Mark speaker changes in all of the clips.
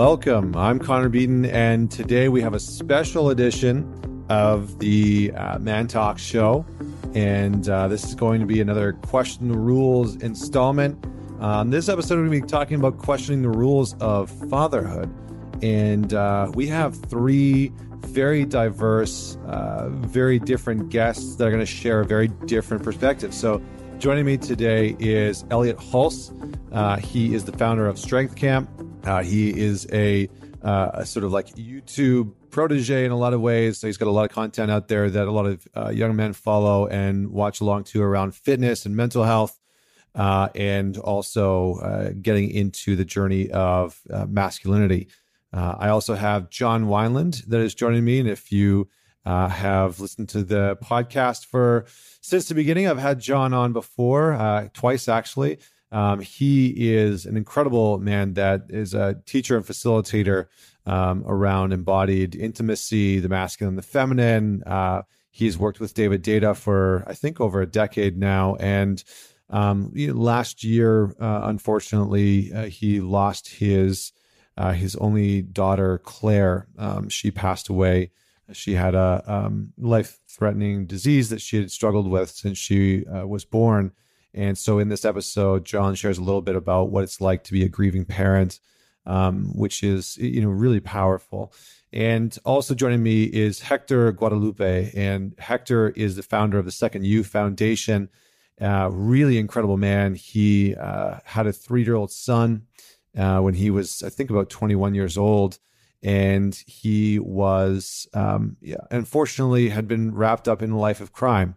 Speaker 1: welcome. I'm Connor Beaton, and today we have a special edition of the uh, Man Talk Show. And uh, this is going to be another Question the Rules installment. Um, this episode, we're going to be talking about questioning the rules of fatherhood. And uh, we have three very diverse, uh, very different guests that are going to share a very different perspective. So, joining me today is Elliot Hulse. Uh, he is the founder of Strength Camp. Uh, he is a, uh, a, sort of like YouTube protege in a lot of ways. So he's got a lot of content out there that a lot of uh, young men follow and watch along to around fitness and mental health. Uh, and also uh, getting into the journey of uh, masculinity. I also have John Wineland that is joining me. And if you have listened to the podcast for since the beginning, I've had John on before, twice actually. Um, he is an incredible man that is a teacher and facilitator um, around embodied intimacy, the masculine, the feminine. Uh, he's worked with David Deida for, I think, over a decade now. And um, last year, uh, unfortunately, uh, he lost his uh, his only daughter, Claire. Um, she passed away. She had a um, life threatening disease that she had struggled with since she uh, was born. And so in this episode, John shares a little bit about what it's like to be a grieving parent, um, which is you know really powerful. And also joining me is Hector Guadalupe, and Hector is the founder of the Second U Foundation. Uh, really incredible man. He uh, had a three-year-old son uh, when he was, I think, about 21 years old, and he was, um, yeah, unfortunately, had been wrapped up in a life of crime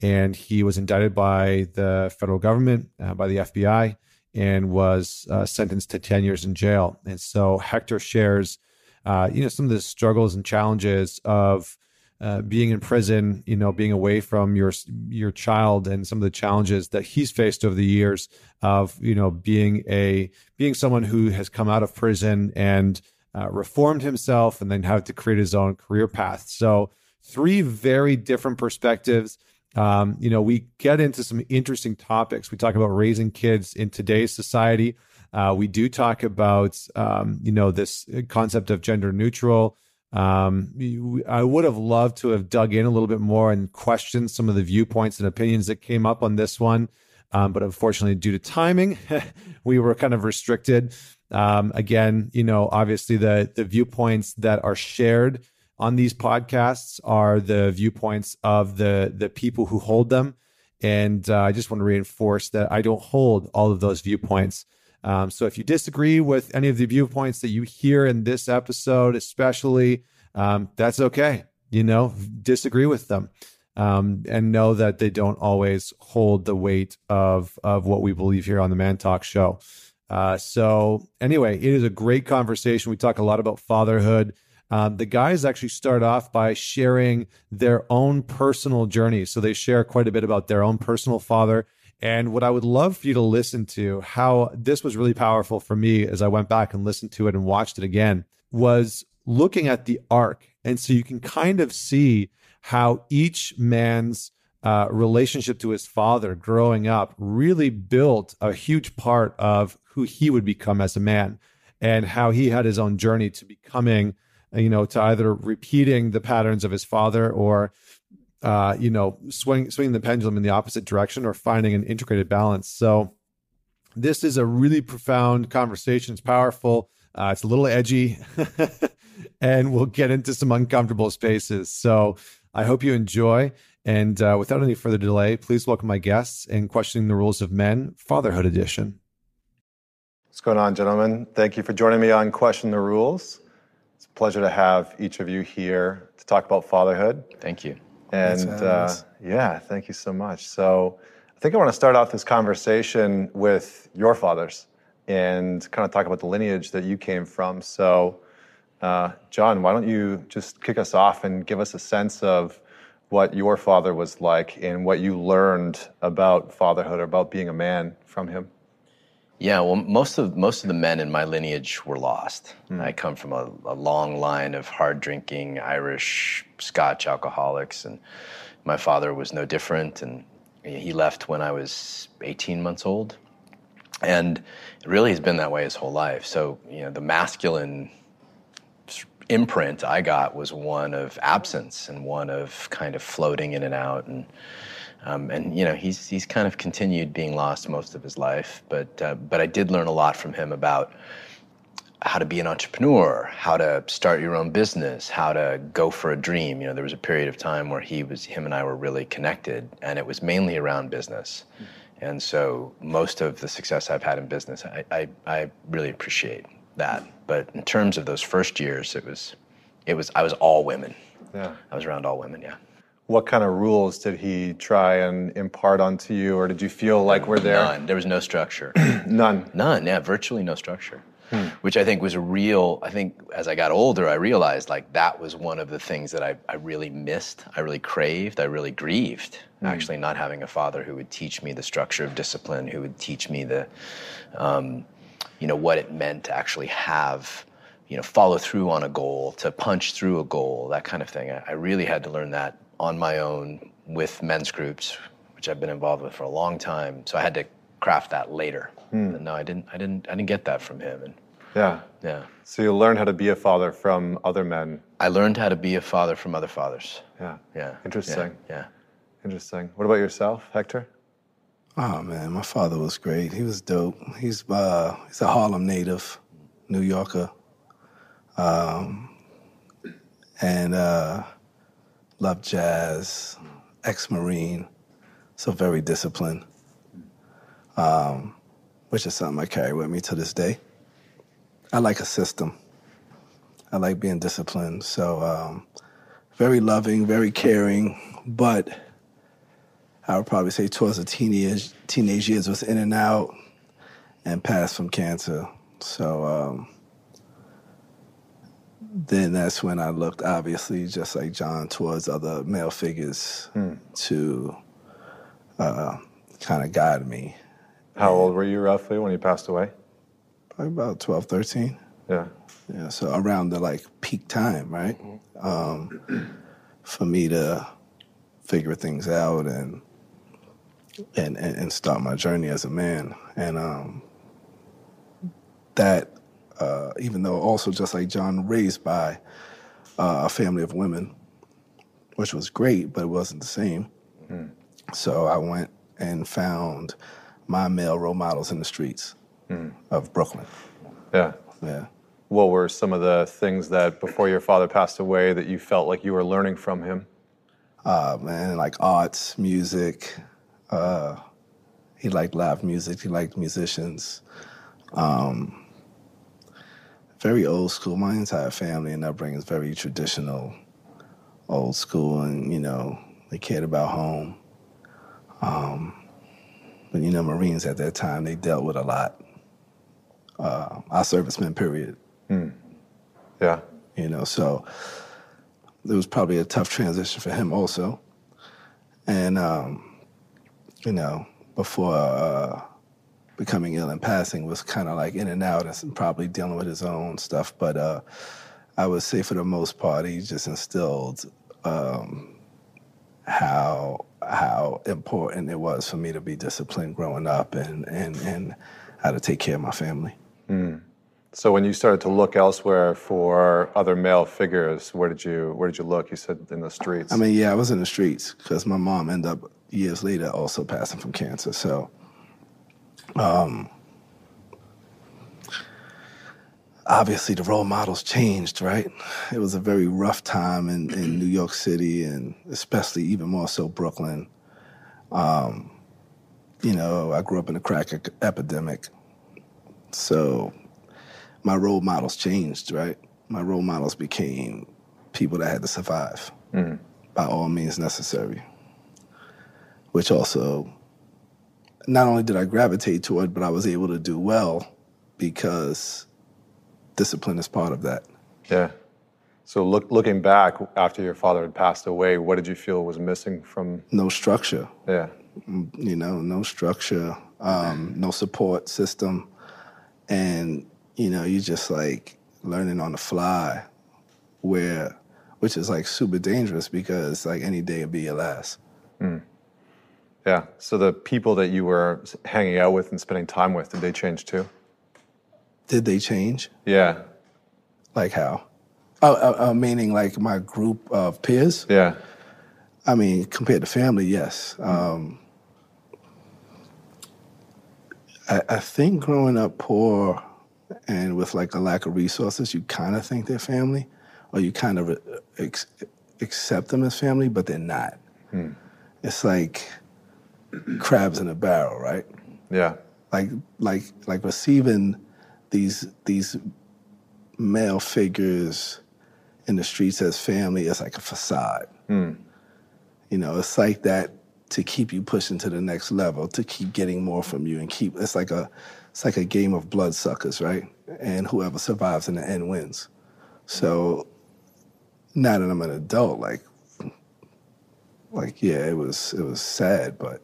Speaker 1: and he was indicted by the federal government, uh, by the FBI, and was uh, sentenced to 10 years in jail. And so Hector shares, uh, you know, some of the struggles and challenges of uh, being in prison, you know, being away from your your child, and some of the challenges that he's faced over the years of, you know, being a being someone who has come out of prison and uh, reformed himself, and then had to create his own career path. So three very different perspectives um, you know, we get into some interesting topics. We talk about raising kids in today's society. Uh, we do talk about, um, you know, this concept of gender neutral. Um, I would have loved to have dug in a little bit more and questioned some of the viewpoints and opinions that came up on this one. Um, but unfortunately, due to timing, we were kind of restricted. Um, again, you know, obviously the the viewpoints that are shared on these podcasts are the viewpoints of the the people who hold them, and uh, I just want to reinforce that I don't hold all of those viewpoints. Um, so if you disagree with any of the viewpoints that you hear in this episode, especially, um, that's okay. You know, disagree with them. Um, and know that they don't always hold the weight of of what we believe here on the Man Talk Show. Uh, so anyway, it is a great conversation. We talk a lot about fatherhood. Um, the guys actually start off by sharing their own personal journey. So they share quite a bit about their own personal father. And what I would love for you to listen to, how this was really powerful for me as I went back and listened to it and watched it again, was looking at the arc. And so you can kind of see how each man's uh, relationship to his father growing up really built a huge part of who he would become as a man and how he had his own journey to becoming you know, to either repeating the patterns of his father or, uh, you know, swing, swinging the pendulum in the opposite direction or finding an integrated balance. So, this is a really profound conversation. It's powerful. Uh, it's a little edgy, and we'll get into some uncomfortable spaces. So, I hope you enjoy. And uh, without any further delay, please welcome my guests in Questioning the Rules of Men, Fatherhood Edition.
Speaker 2: What's going on, gentlemen? Thank you for joining me on Question the Rules pleasure to have each of you here to talk about fatherhood.
Speaker 3: Thank you.
Speaker 2: And uh, yeah, thank you so much. So I think I want to start off this conversation with your fathers and kind of talk about the lineage that you came from. So, uh, John, why don't you just kick us off and give us a sense of what your father was like and what you learned about fatherhood or about being a man from him?
Speaker 3: Yeah, well, most of most of the men in my lineage were lost. Mm. I come from a, a, long line of hard drinking Irish Scotch alcoholics, and my father was no different. And he left when I was 18 months old, and it really has been that way his whole life. So you know, the masculine imprint I got was one of absence and one of kind of floating in and out and. Um, and you know he's he's kind of continued being lost most of his life, but uh, but I did learn a lot from him about how to be an entrepreneur, how to start your own business, how to go for a dream. You know, there was a period of time where he was him and I were really connected, and it was mainly around business. And so most of the success I've had in business, I, I, I really appreciate that. But in terms of those first years, it was, it was, I was all women.
Speaker 1: Yeah.
Speaker 3: I was around all women. Yeah.
Speaker 1: What kind of rules did he try and impart onto you, or did you feel like we're there?
Speaker 3: None. There was no structure.
Speaker 1: None.
Speaker 3: None. Yeah, virtually no structure. Hmm. Which I think was a real. I think as I got older, I realized like that was one of the things that I, I really missed. I really craved. I really grieved. Hmm. Actually, not having a father who would teach me the structure of discipline, who would teach me the, um, you know, what it meant to actually have, you know, follow through on a goal, to punch through a goal, that kind of thing. I, I really had to learn that on my own with men's groups, which I've been involved with for a long time. So I had to craft that later. Hmm. No, I didn't. I didn't. I didn't get that from him. And
Speaker 1: yeah,
Speaker 3: yeah.
Speaker 1: So you learned how to be a father from other men.
Speaker 3: I learned how to be a father from other fathers.
Speaker 1: Yeah,
Speaker 3: yeah.
Speaker 1: Interesting.
Speaker 3: Yeah. yeah.
Speaker 1: Interesting. What about yourself, Hector?
Speaker 2: Oh man, my father was great. He was dope. He's uh, he's a Harlem native, New Yorker, um, and uh, loved jazz. Ex-marine, so very disciplined um, which is something I carry with me to this day. I like a system. I like being disciplined. So, um, very loving, very caring, but I would probably say towards the teenage teenage years was in and out and passed from cancer. So um, then that's when I looked, obviously, just like John, towards other male figures hmm. to uh, kind of guide me.
Speaker 1: How old were you roughly when he passed away?
Speaker 2: Probably about 12, 13.
Speaker 1: Yeah.
Speaker 2: Yeah, so around the like peak time, right? Mm-hmm. Um, for me to figure things out and, and and and start my journey as a man. And um, that, uh, even though also just like John, raised by uh, a family of women, which was great, but it wasn't the same. Mm. So I went and found my male role models in the streets mm. of Brooklyn.
Speaker 1: Yeah.
Speaker 2: Yeah.
Speaker 1: What were some of the things that before your father passed away that you felt like you were learning from him?
Speaker 2: Uh, man, like arts, music. Uh, he liked live music. He liked musicians. Um, very old school. My entire family and upbringing is very traditional, old school, and you know they cared about home. Um, but you know, Marines at that time they dealt with a lot. Uh, our servicemen, period.
Speaker 1: Mm. Yeah.
Speaker 2: You know, so it was probably a tough transition for him also. And um, you know, before uh, becoming ill and passing was kind of like in and out and probably dealing with his own stuff. But uh, I would say for the most part, he just instilled um, how how important it was for me to be disciplined growing up and and and how to take care of my family.
Speaker 1: Mm. So when you started to look elsewhere for other male figures, where did you where did you look? You said in the streets.
Speaker 2: I mean, yeah, I was in the streets because my mom ended up years later also passing from cancer. So, um, obviously the role models changed, right? It was a very rough time in, in New York City and especially even more so Brooklyn. Um, you know, I grew up in a crack epidemic. So my role models changed, right? My role models became people that had to survive mm. by all means necessary. Which also, not only did I gravitate toward, but I was able to do well because discipline is part of that.
Speaker 1: Yeah. So look, looking back after your father had passed away, what did you feel was missing from?
Speaker 2: No structure.
Speaker 1: Yeah.
Speaker 2: Mm, you know, no structure, um, no support system, and you know, you're just like learning on the fly, where, which is like super dangerous because like any day will be your last. Mm.
Speaker 1: Yeah. So the people that you were hanging out with and spending time with, did they change too?
Speaker 2: Did they change?
Speaker 1: Yeah.
Speaker 2: Like how? Oh, uh, uh, meaning like my group of peers.
Speaker 1: Yeah.
Speaker 2: I mean, compared to family, yes. Um, I, I think growing up poor and with like a lack of resources, you kind of think they're family, or you kind of ex- accept them as family, but they're not. It's like crabs in a barrel, right?
Speaker 1: Yeah.
Speaker 2: Like like like receiving these these male figures in the streets as family is like a facade. Hmm. You know, it's like that to keep you pushing to the next level, to keep getting more from you and keep it's like a it's like a game of bloodsuckers, right? And whoever survives in the end wins. So now that I'm an adult, like like yeah, it was it was sad, but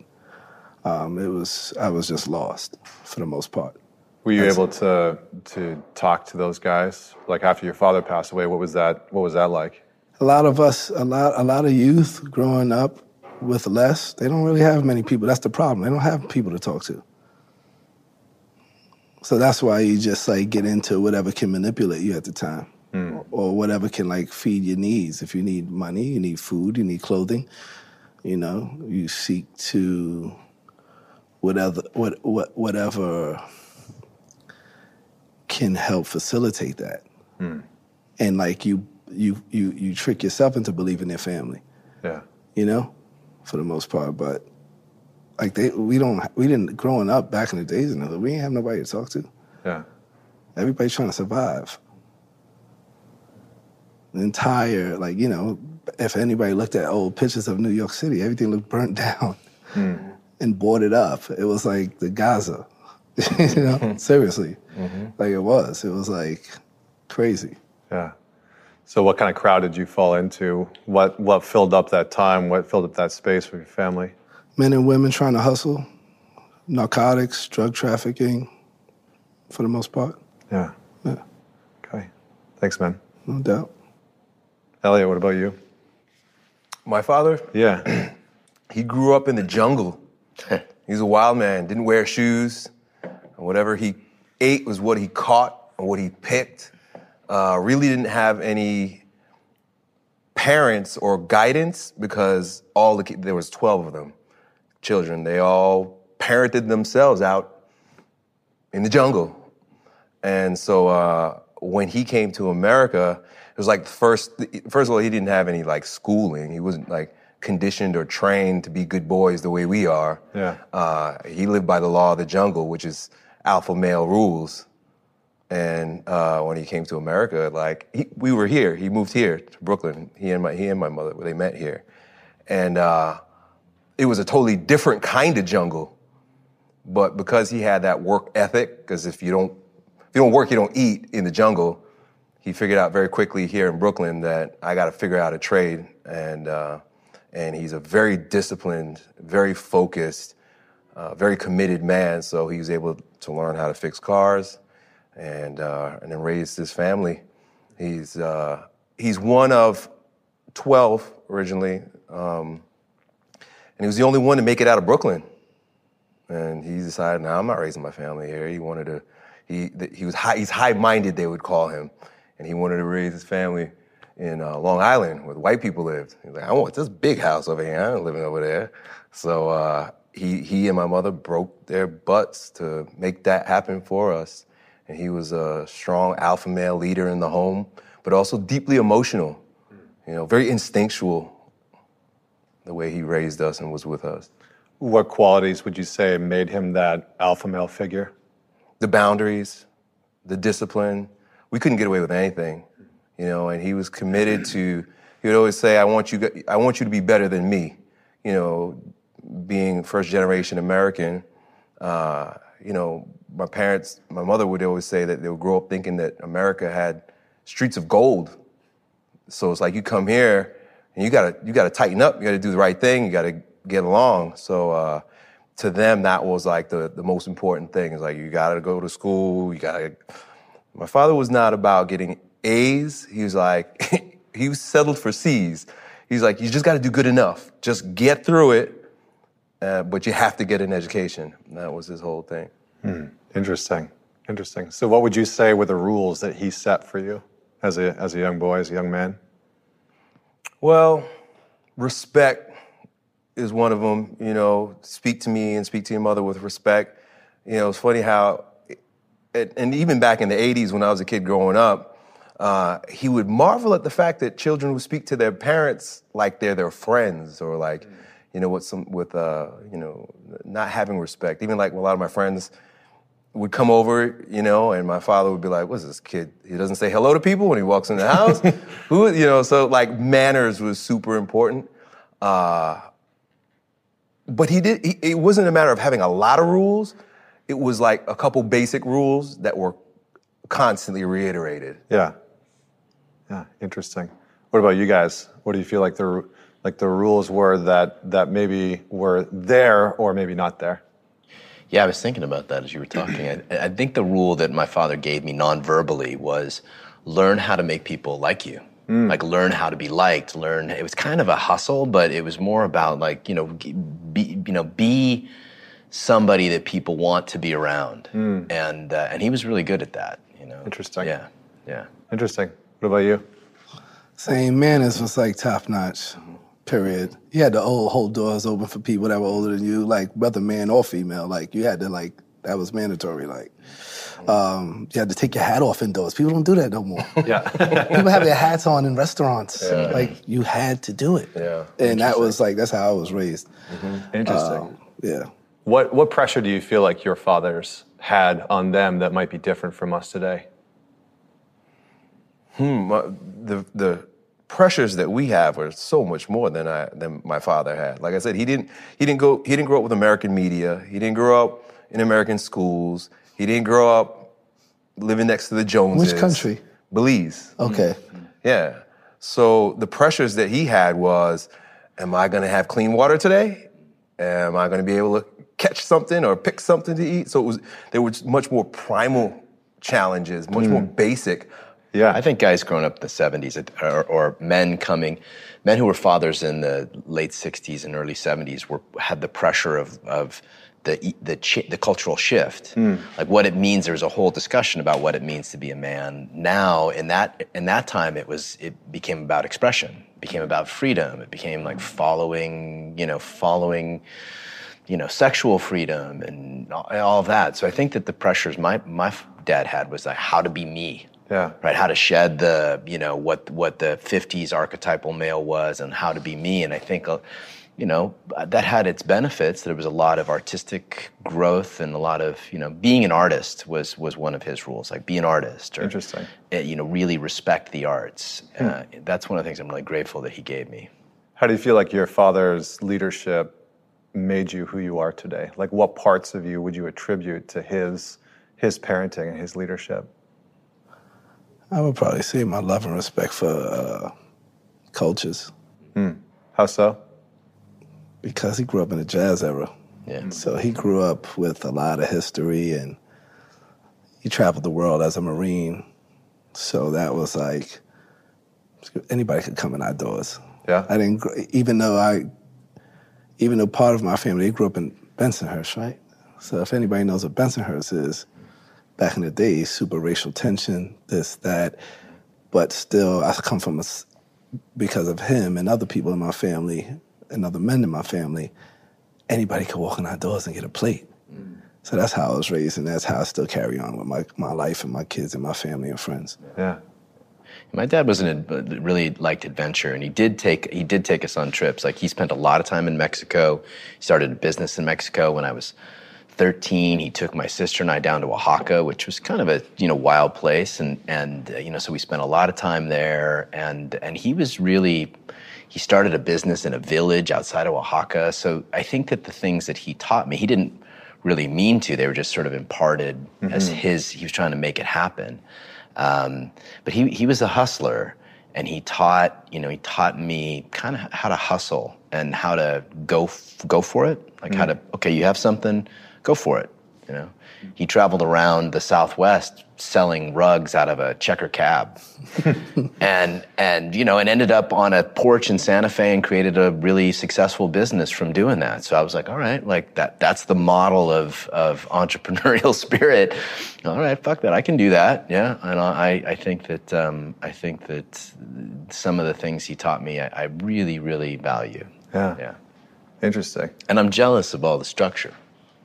Speaker 2: um, it was I was just lost for the most part.
Speaker 1: Were you
Speaker 2: That's-
Speaker 1: able to to talk to those guys like after your father passed away? What was that? What was that like?
Speaker 2: a lot of us, a lot, a lot of youth growing up with less, they don't really have many people. That's the problem. They don't have people to talk to. So that's why you just like get into whatever can manipulate you at the time, or, or whatever can like feed your needs. If you need money, you need food, you need clothing. You know, you seek to whatever, what, what, whatever can help facilitate that. Hmm. And like you you you you trick yourself into believing their family.
Speaker 1: Yeah.
Speaker 2: you know? For the most part but like they we don't we didn't growing up back in the days in the we didn't have nobody to talk to.
Speaker 1: Yeah.
Speaker 2: everybody's trying to survive. The entire like you know if anybody looked at old pictures of new york city everything looked burnt down hmm. And boarded up it was like the gaza you know seriously mm-hmm. like it was it was like crazy
Speaker 1: Yeah. So what kind of crowd did you fall into? What what filled up that time? What filled up that space for your family?
Speaker 2: men and women trying to hustle, narcotics, drug trafficking, for the most part,
Speaker 1: Yeah.
Speaker 2: Yeah.
Speaker 1: Okay. Thanks, man.
Speaker 2: no doubt.
Speaker 1: Elliot, what about you?
Speaker 4: My father,
Speaker 1: Yeah.
Speaker 4: he grew up in the jungle. He's a wild man, didn't wear shoes. Whatever he ate was what he caught and what he picked. Uh, really didn't have any parents or guidance because all the there was 12 of them children they all parented themselves out in the jungle and so uh, when he came to America, it was like the first. First of all, he didn't have any like schooling. He wasn't like conditioned or trained to be good boys the way we are.
Speaker 1: Yeah.
Speaker 4: Uh, he lived by the law of the jungle, which is alpha male rules. And uh, when he came to America, like he, we were here, he moved here to Brooklyn. He and my he and my mother, they met here, and uh, it was a totally different kind of jungle. But because he had that work ethic, because if you don't if you don't work, you don't eat in the jungle. He figured out very quickly here in Brooklyn that I got to figure out a trade, and uh, and he's a very disciplined, very focused, uh, very committed man. So he was able to learn how to fix cars, and uh, and then raise his family. He's uh, he's one of twelve originally, um, and he was the only one to make it out of Brooklyn. And he decided, no, I'm not raising my family here. He wanted to, he, he was high, he's high-minded, they would call him. And he wanted to raise his family in uh, Long Island where the white people lived. He's like, I want this big house over here. I ain't living over there. So uh, he, he and my mother broke their butts to make that happen for us. And he was a strong alpha male leader in the home, but also deeply emotional, you know, very instinctual the way he raised us and was with us.
Speaker 1: What qualities would you say made him that alpha male figure?
Speaker 4: the boundaries, the discipline. We couldn't get away with anything, you know. And he was committed to. He would always say, "I want you. I want you to be better than me." You know, being first generation American. Uh, you know, my parents, my mother would always say that they would grow up thinking that America had streets of gold. So it's like you come here and you gotta you gotta tighten up. You gotta do the right thing. You gotta get along. So uh, to them, that was like the the most important thing. Is like you gotta go to school. You gotta. My father was not about getting A's. He was like he was settled for C's. He's like you just got to do good enough. Just get through it, uh, but you have to get an education. That was his whole thing.
Speaker 1: Interesting. Interesting. So, what would you say were the rules that he set for you as a as a young boy, as a young man?
Speaker 4: Well, respect is one of them. You know, speak to me and speak to your mother with respect. You know, it's funny how, it, and even back in the 80s when I was a kid growing up, uh, he would marvel at the fact that children would speak to their parents like they're their friends or like, you know, with some, with, uh, you know, not having respect. Even like a lot of my friends would come over, you know, and my father would be like, "What's this kid? He doesn't say hello to people when he walks in the house." Who, you know, so like manners was super important. Uh, but he did. He, it wasn't a matter of having a lot of rules. It was like a couple basic rules that were constantly reiterated.
Speaker 1: Yeah. Yeah. Interesting. What about you guys? What do you feel like the like the rules were that that maybe were there or maybe not there?
Speaker 3: Yeah, I was thinking about that as you were talking. I, I think the rule that my father gave me non-verbally was learn how to make people like you. Like learn how to be liked. Learn. It was kind of a hustle, but it was more about like you know, be you know, be somebody that people want to be around. And uh, and he was really good at that. You know.
Speaker 1: Interesting.
Speaker 3: Yeah. Yeah.
Speaker 1: Interesting. What about you?
Speaker 2: Same manners was like top notch. Period. You had to old, hold doors open for people that were older than you, like whether man or female. Like you had to like that was mandatory. Like um, you had to take your hat off indoors. People don't do that no more.
Speaker 1: Yeah.
Speaker 2: People have their hats on in restaurants. Yeah. Like you had to do it.
Speaker 4: Yeah.
Speaker 2: And that was like that's how I was raised.
Speaker 1: Interesting.
Speaker 2: Um, yeah.
Speaker 1: what what pressure do you feel like your fathers had on them that might be different from us today?
Speaker 4: Hmm, my, the the pressures that we have are so much more than I than my father had. Like I said, he didn't he didn't go he didn't grow up with American media. He didn't grow up in American schools. He didn't grow up living next to the Joneses.
Speaker 2: Which country?
Speaker 4: Belize.
Speaker 2: Okay. Hmm.
Speaker 4: Yeah. So the pressures that he had was, am I going to have clean water today? Am I going to be able to catch something or pick something to eat? So it was there was much more primal challenges, much hmm. more basic.
Speaker 1: Yeah.
Speaker 3: I think guys growing up in the 70s or, or men coming, men who were fathers in the late 60s and early 70s were had the pressure of, of the the the cultural shift, hmm. like what it means. There's a whole discussion about what it means to be a man. Now, in that in that time, it was it became about expression, it became about freedom. It became like following, you know, following, you know, sexual freedom and all, all of that. So I think that the pressures my my dad had was like how to be me
Speaker 1: Yeah.
Speaker 3: right how to shed the you know what what the 50s archetypal male was and how to be me and i think uh, you know that had its benefits there was a lot of artistic growth and a lot of you know being an artist was was one of his rules like be an artist or
Speaker 1: Interesting.
Speaker 3: uh, you know really respect the arts uh, that's one of the things i'm really grateful that he gave me
Speaker 1: How do you feel like your father's leadership made you who you are today? Like what parts of you would you attribute to his his parenting and his leadership?
Speaker 2: I would probably say my love and respect for uh, cultures
Speaker 1: How so?
Speaker 2: because he grew up in the jazz era.
Speaker 3: yeah
Speaker 2: So he grew up with a lot of history and he traveled the world as a Marine. So that was like anybody could come in our doors.
Speaker 1: Yeah.
Speaker 2: I didn't, even though I, even though part of my family, they grew up in Bensonhurst, right? So if anybody knows what Bensonhurst is, back in the day, super racial tension, this, that. But still, I come from a, because of him and other people in my family and other men in my family, anybody could walk in our doors and get a plate. So that's how I was raised, and that's how I still carry on with my, my life and my kids and my family and friends.
Speaker 1: Yeah.
Speaker 3: My dad was an ad- really liked adventure, and he did take he did take us on trips. Like he spent a lot of time in Mexico. He started a business in Mexico when I was 13. He took my sister and I down to Oaxaca, which was kind of a you know wild place, and and uh, you know so we spent a lot of time there. And and he was really he started a business in a village outside of Oaxaca. So I think that the things that he taught me, he didn't really mean to. They were just sort of imparted as his. He was trying to make it happen. Um, but he he was a hustler, and he taught you know he taught me kind of how to hustle and how to go go for it. Like how to okay, you have something, go for it. You know, he traveled around the Southwest selling rugs out of a checker cab, and and you know, and ended up on a porch in Santa Fe and created a really successful business from doing that. So I was like, all right, like that that's the model of of entrepreneurial spirit. All right, fuck that, I can do that. Yeah, and I I think that um, I think that some of the things he taught me, I, I really really value.
Speaker 1: Yeah.
Speaker 3: Yeah.
Speaker 1: Interesting.
Speaker 3: And I'm jealous of all the structure.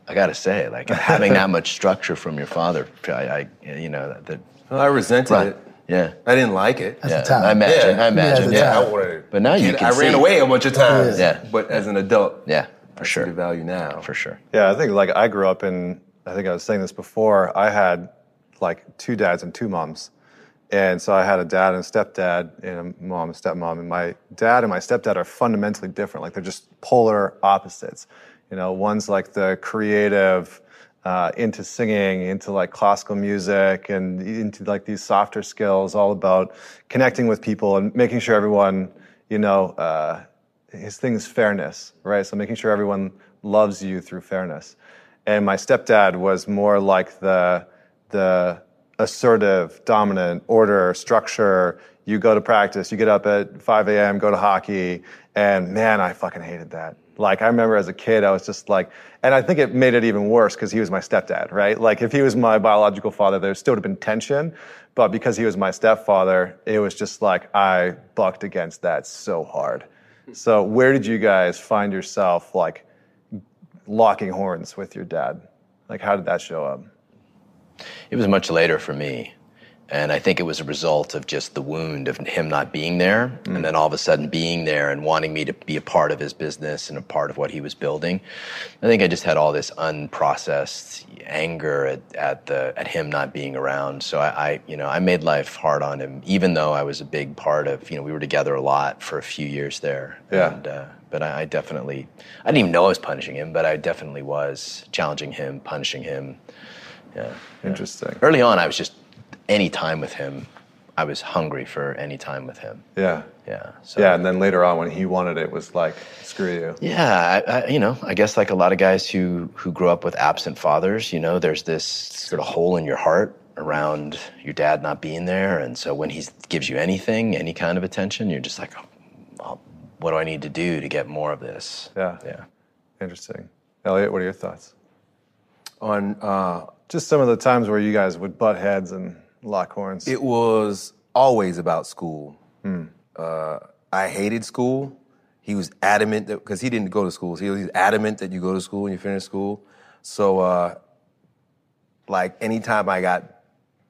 Speaker 3: I got to say, like having that much structure from your father, I, I you know, that, that
Speaker 4: Well, I resented
Speaker 3: Right.
Speaker 4: it.
Speaker 3: yeah,
Speaker 4: I didn't like it.
Speaker 2: That's
Speaker 3: yeah.
Speaker 2: a time.
Speaker 3: I imagine,
Speaker 4: Yeah.
Speaker 3: I imagine,
Speaker 2: Yeah,
Speaker 3: yeah.
Speaker 2: that's a
Speaker 4: I wanted.
Speaker 3: But now you
Speaker 4: Kid,
Speaker 3: can
Speaker 4: I ran
Speaker 3: see.
Speaker 4: away a bunch of times.
Speaker 3: Yeah.
Speaker 4: But as an adult,
Speaker 3: Yeah, for
Speaker 4: I see
Speaker 3: sure,
Speaker 4: the value now.
Speaker 3: for sure.
Speaker 1: Yeah, I think like I grew up in, I think I was saying this before, I had like two dads and two moms. And so I had a dad and a stepdad and a mom and stepmom. And my dad and my stepdad are fundamentally different. Like they're just polar opposites. You know, one's like the creative, uh, into singing, into like classical music, and into like these softer skills, all about connecting with people and making sure everyone, you know, uh, his thing is fairness, right? So making sure everyone loves you through fairness. And my stepdad was more like the the assertive, dominant order, structure. You go to practice, you get up at 5 a.m., go to hockey, and man, I fucking hated that. Like I remember as a kid, I was just like, and I think it made it even worse because he was my stepdad, right? Like if he was my biological father, there still would have been tension, but because he was my stepfather, it was just like I bucked against that so hard. So where did you guys find yourself like locking horns with your dad? Like how did that show up?
Speaker 3: It was much later for me. And I think it was a result of just the wound of him not being there, and then all of a sudden being there and wanting me to be a part of his business and a part of what he was building. I think I just had all this unprocessed anger at, at the at him not being around. So I, I, you know, I made life hard on him, even though I was a big part of. You know, we were together a lot for a few years there.
Speaker 1: Yeah.
Speaker 3: And, uh, but I, I definitely, I didn't even know I was punishing him, but I definitely was challenging him, punishing him. Yeah.
Speaker 1: Interesting.
Speaker 3: Early on, I was just any time with him. I was hungry for any time with him.
Speaker 1: Yeah.
Speaker 3: Yeah. So,
Speaker 1: Yeah, and then later on when he wanted it, was like, screw you.
Speaker 3: Yeah, I, I, you know, I guess like a lot of guys who who grew up with absent fathers, you know, there's this sort of hole in your heart around your dad not being there, and so when he gives you anything, any kind of attention, you're just like, oh, well, what do I need to do to get more of this?
Speaker 1: Yeah.
Speaker 3: Yeah.
Speaker 1: Interesting. Elliot, what are your thoughts?
Speaker 4: On uh,
Speaker 1: Just some of the times where you guys would butt heads and lock horns.
Speaker 4: it was always about school. Uh, I hated school. He was adamant that because he didn't go to school, so he was adamant that you go to school and you finish school. So, uh, like anytime I got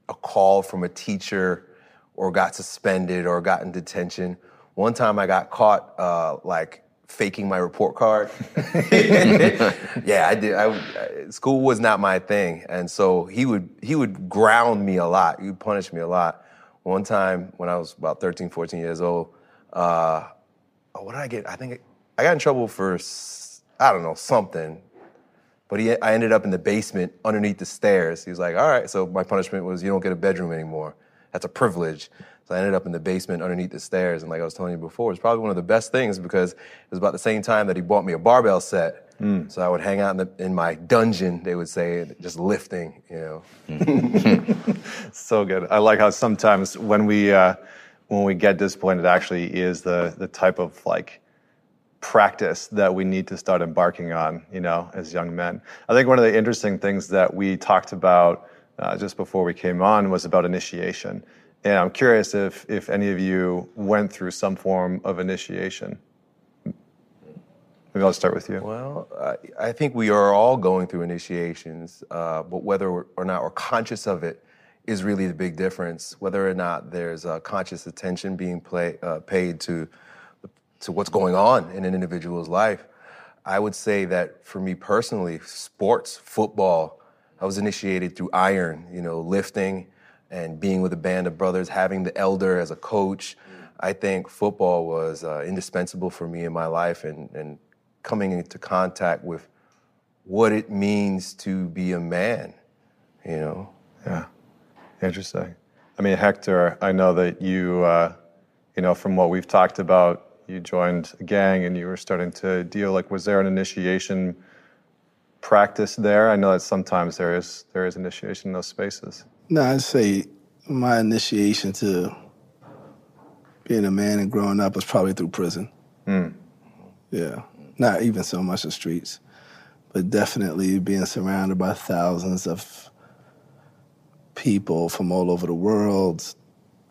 Speaker 4: a call from a teacher or got suspended or got in detention, one time I got caught uh, like faking my report card. yeah, I did. I, school was not my thing, and so he would he would ground me a lot. He would punish me a lot. One time when I was about 13, 14 years old, uh, oh, what did I get? I think I got in trouble for I don't know something. But he, I ended up in the basement underneath the stairs. He was like, "All right." So my punishment was you don't get a bedroom anymore. That's a privilege. So I ended up in the basement underneath the stairs. And like I was telling you before, it's probably one of the best things because it was about the same time that he bought me a barbell set. So I would hang out in, the, in my dungeon, they would say, just lifting. You know.
Speaker 1: so good. I like how sometimes when we uh, when we get disappointed, it actually is the the type of like practice that we need to start embarking on. You know, as young men. I think one of the interesting things that we talked about uh, just before we came on was about initiation, and I'm curious if if any of you went through some form of initiation. Maybe I'll start with you.
Speaker 4: Well, I, I think we are all going through initiations, uh, but whether or not we're conscious of it is really the big difference. Whether or not there's uh, conscious attention being play, uh, paid to to what's going on in an individual's life. I would say that for me personally, sports, football, I was initiated through iron, you know, lifting and being with a band of brothers, having the elder as a coach. I think football was uh, indispensable for me in my life and, and coming into contact with what it means to be a man, you know.
Speaker 1: Yeah, interesting. I mean, Hector, I know that you, uh, you know, from what we've talked about, you joined a gang and you were starting to deal. Like, was there an initiation practice there? I know that sometimes there is there is initiation in those spaces.
Speaker 2: No, I'd say my initiation to being a man and growing up was probably through prison. Yeah, not even so much the streets, but definitely being surrounded by thousands of people from all over the world,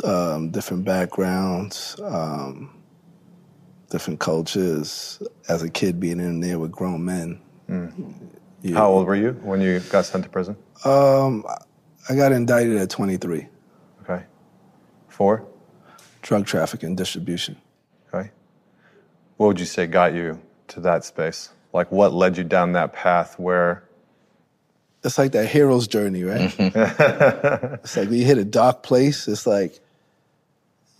Speaker 2: um, different backgrounds, um, different cultures. As a kid, being in there with grown men. You-
Speaker 1: How old were you when you got sent to prison?
Speaker 2: Um, I got indicted at 23,
Speaker 1: Okay. Four?
Speaker 2: drug trafficking distribution.
Speaker 1: Okay. What would you say got you to that space? Like what led you down that path where
Speaker 2: It's like that hero's journey, right? it's like when you hit a dark place, it's like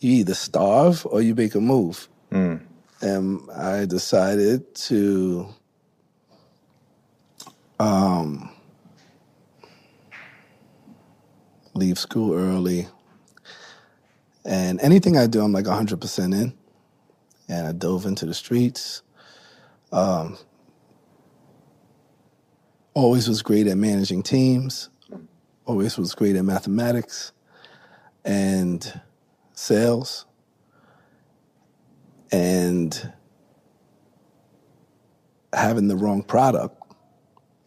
Speaker 2: you either starve or you make a move. And I decided to um, leave school early. And anything I do, I'm like 100% in. And I dove into the streets. Um, always was great at managing teams, always was great at mathematics and sales. And having the wrong product,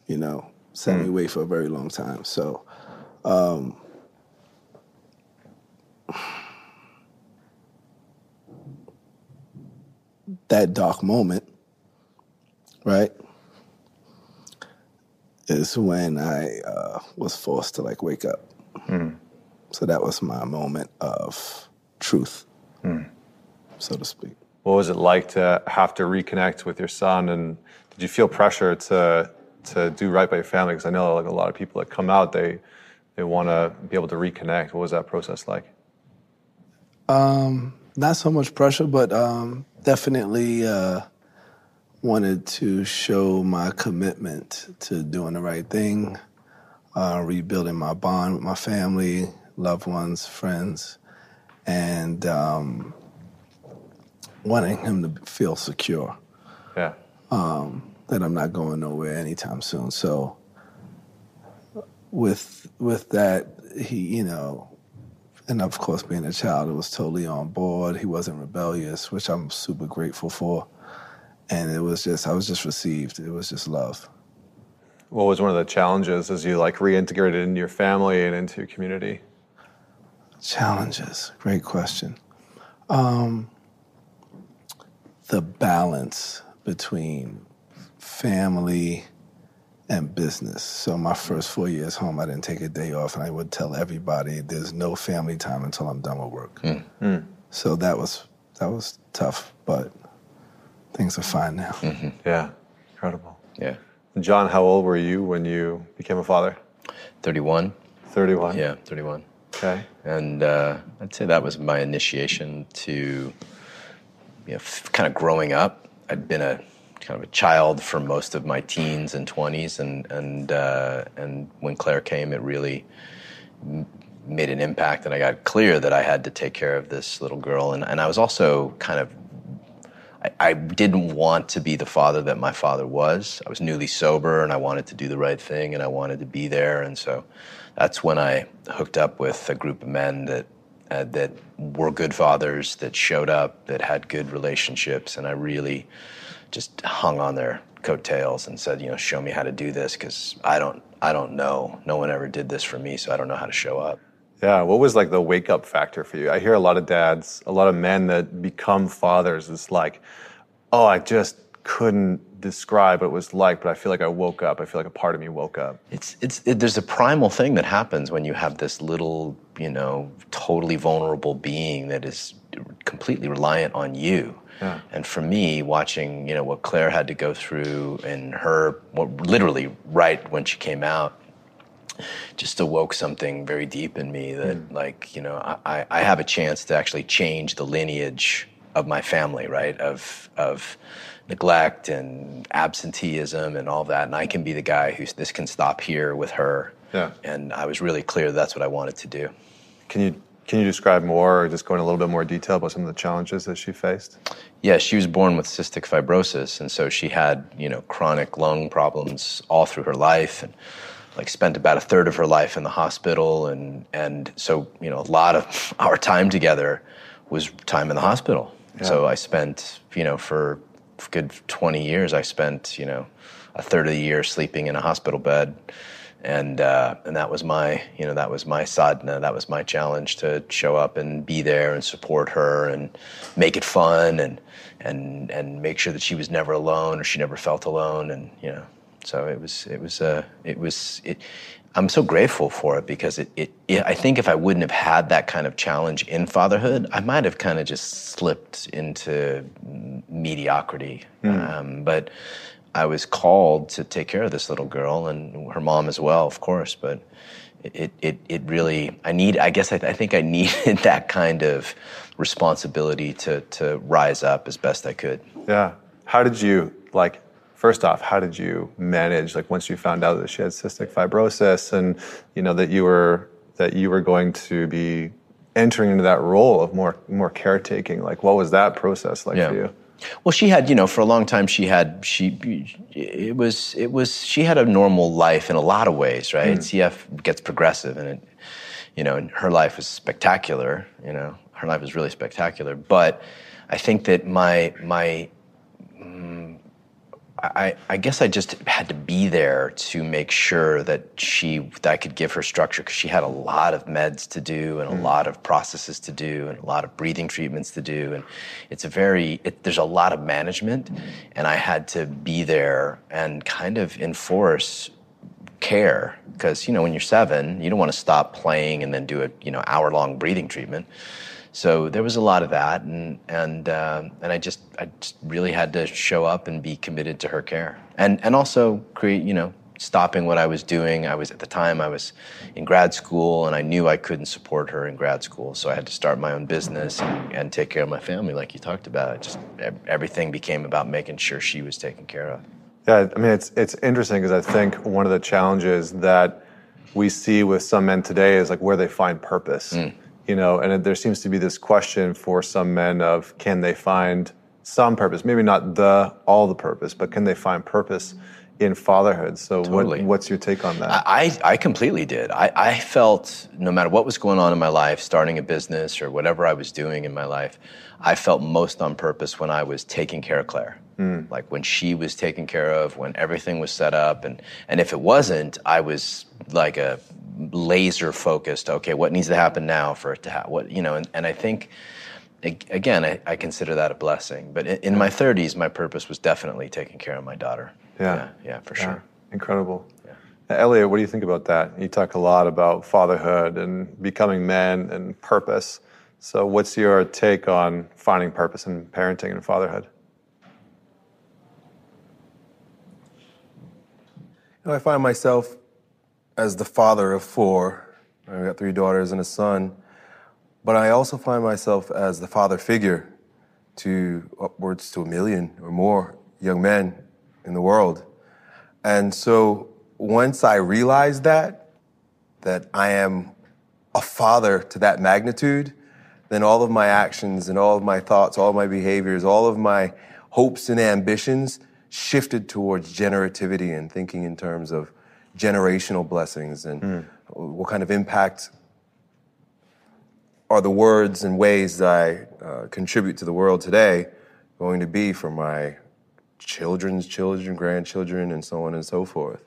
Speaker 2: you know, sent me away for a very long time. So, um, that dark moment, right? is when I uh, was forced to like wake up. So that was my moment of truth, so to speak.
Speaker 1: what was it like to have to reconnect with your son and did you feel pressure to to do right by your family because I know like a lot of people that come out they they want to be able to reconnect. What was that process like?
Speaker 2: Um, not so much pressure, but um, definitely uh, wanted to show my commitment to doing the right thing, uh, rebuilding my bond with my family, loved ones, friends, and um, wanting him to feel secure
Speaker 1: Yeah.
Speaker 2: that I'm not going nowhere anytime soon. So with with that, he, you know, and of course being a child, it was totally on board. He wasn't rebellious, which I'm super grateful for. And it was just I was just received. It was just love.
Speaker 1: What was one of the challenges as you like reintegrated into your family and into your community?
Speaker 2: Challenges. Great question. Um, the balance between family and business. So my first four years home, I didn't take a day off, and I would tell everybody there's no family time until I'm done with work. Mm. Mm. So that was that was tough, but things are fine now. Mm-hmm.
Speaker 1: Yeah. Incredible.
Speaker 3: Yeah.
Speaker 1: John, how old were you when you became a father?
Speaker 3: 31.
Speaker 1: 31.
Speaker 3: Yeah, 31.
Speaker 1: Okay.
Speaker 3: And uh, I'd say that was my initiation to, you know, f- kind of growing up. I'd been a kind of a child for most of my teens and 20s, and and uh, and when Claire came, it really made an impact, and I got clear that I had to take care of this little girl, and and I was also kind of I, I didn't want to be the father that my father was. I was newly sober and I wanted to do the right thing and I wanted to be there. And so that's when I hooked up with a group of men that uh, that were good fathers, that showed up, that had good relationships, and I really just hung on their coattails and said, you know, show me how to do this because I don't I don't know. No one ever did this for me, so I don't know how to show up.
Speaker 1: Yeah. What was like the wake up factor for you? I hear a lot of dads, a lot of men that become fathers. It's like, oh, I just couldn't describe what it was like, but I feel like I woke up. I feel like a part of me woke up.
Speaker 3: It's it's it, there's a primal thing that happens when you have this little, you know, totally vulnerable being that is completely reliant on you.
Speaker 1: Yeah.
Speaker 3: And for me, watching, you know, what Claire had to go through and her, what, literally right when she came out, just awoke something very deep in me that, mm. like, you know, I, I have a chance to actually change the lineage of my family, right? Of of neglect and absenteeism and all that, and I can be the guy who's this can stop here with her.
Speaker 1: Yeah.
Speaker 3: And I was really clear that that's what I wanted to do.
Speaker 1: Can you Can you describe more or just go into a little bit more detail about some of the challenges that she faced?
Speaker 3: Yeah, she was born with cystic fibrosis, and so she had, you know, chronic lung problems all through her life, and like spent about a third of her life in the hospital, and and so you know, a lot of our time together was time in the hospital. Yeah. So I spent, you know, for good 20 years, I spent, you know, a third of the year sleeping in a hospital bed and uh, and that was my you know that was my sadhana that was my challenge to show up and be there and support her and make it fun and and and make sure that she was never alone or she never felt alone and you know so it was it was uh, it was it I'm so grateful for it because it, it, it, I think if I wouldn't have had that kind of challenge in fatherhood, I might have kind of just slipped into mediocrity. Mm. Um, but I was called to take care of this little girl and her mom as well, of course. But it it it really I need I guess I, I think I needed that kind of responsibility to to rise up as best I could.
Speaker 1: Yeah. How did you like? First off, how did you manage like once you found out that she had cystic fibrosis and you know that you were that you were going to be entering into that role of more more caretaking? Like, what was that process like yeah. for you?
Speaker 3: Well, she had, you know, for a long time she had she it was it was she had a normal life in a lot of ways, right? Mm. CF gets progressive and it you know, and her life was spectacular, you know. Her life was really spectacular, but I think that my my I, I, guess I just had to be there to make sure that she that I could give her structure because she had a lot of meds to do and a mm. lot of processes to do and a lot of breathing treatments to do and it's a very it, there's a lot of management mm. and I had to be there and kind of enforce care because you know when you're seven you don't want to stop playing and then do a you know hour long breathing treatment so there was a lot of that, and and uh, and I just I just really had to show up and be committed to her care, and and also create you know stopping what I was doing. I was at the time I was in grad school, and I knew I couldn't support her in grad school, so I had to start my own business and, and take care of my family, like you talked about. Just everything became about making sure she was taken care of.
Speaker 1: Yeah, I mean it's it's interesting because I think one of the challenges that we see with some men today is like where they find purpose. Mm you know and there seems to be this question for some men of can they find some purpose? Maybe not the all the purpose but can they find purpose in fatherhood? So totally. what, what's your take on that?
Speaker 3: I, I completely did. I, I felt no matter what was going on in my life starting a business or whatever i was doing in my life i felt most on purpose when i was taking care of claire mm. like when she was taken care of when everything was set up and and if it wasn't i was like a laser focused. Okay, what needs to happen now for it to happen? What you know, and, and I think again, I, I, consider that a blessing. But in, in, my 30s, my purpose was definitely taking care of my daughter.
Speaker 1: Yeah,
Speaker 3: yeah, yeah for yeah. sure.
Speaker 1: Incredible. Yeah. Now, Elliot, what do you think about that? You talk a lot about fatherhood and becoming men and purpose. So, what's your take on finding purpose in parenting and fatherhood?
Speaker 4: You know, I find myself as the father of four. I've got three daughters and a son. But I also find myself as the father figure to upwards to a million or more young men in the world. And so once I realized that, that I am a father to that magnitude, then all of my actions and all of my thoughts, all of my behaviors, all of my hopes and ambitions shifted towards generativity and thinking in terms of generational blessings and mm. what kind of impact are the words and ways that I uh, contribute to the world today going to be for my children's children, grandchildren, and so on and so forth.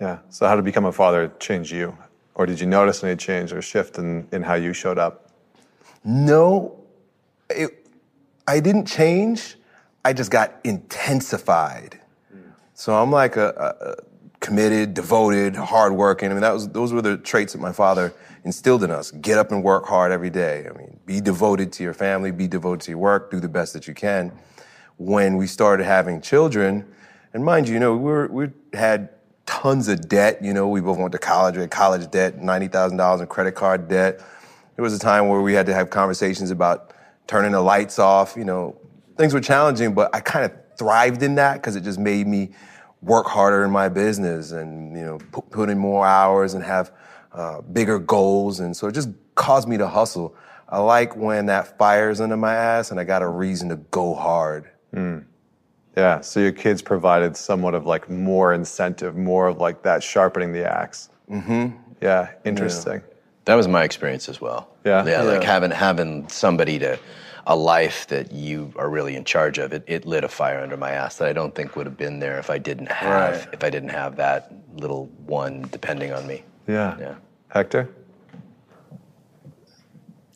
Speaker 1: Yeah. So, how did become a father change you? Or did you notice any change or shift in, in how you showed up?
Speaker 4: No, it, I didn't change. I just got intensified. So I'm like a, a committed, devoted, hardworking. I mean, that was those were the traits that my father instilled in us. Get up and work hard every day. I mean, be devoted to your family, be devoted to your work, do the best that you can. When we started having children, and mind you, you know, we were, we had tons of debt. You know, we both went to college, we had college debt, ninety thousand dollars in credit card debt. There was a time where we had to have conversations about turning the lights off. You know, things were challenging, but I kind of thrived in that because it just made me work harder in my business and you know put, put in more hours and have uh, bigger goals and so it just caused me to hustle. I like when that fire's under my ass and I got a reason to go hard.
Speaker 1: Yeah. So your kids provided somewhat of like more incentive, more of like that sharpening the axe. Mm-hmm. Yeah. Interesting.
Speaker 3: That was my experience as well.
Speaker 1: Yeah?
Speaker 3: Yeah, like having having somebody to a life that you are really in charge of. It, it lit a fire under my ass that I don't think would have been there if I didn't have
Speaker 4: Right.
Speaker 3: if I didn't have that little one depending on me.
Speaker 1: Yeah.
Speaker 3: Yeah.
Speaker 1: Hector?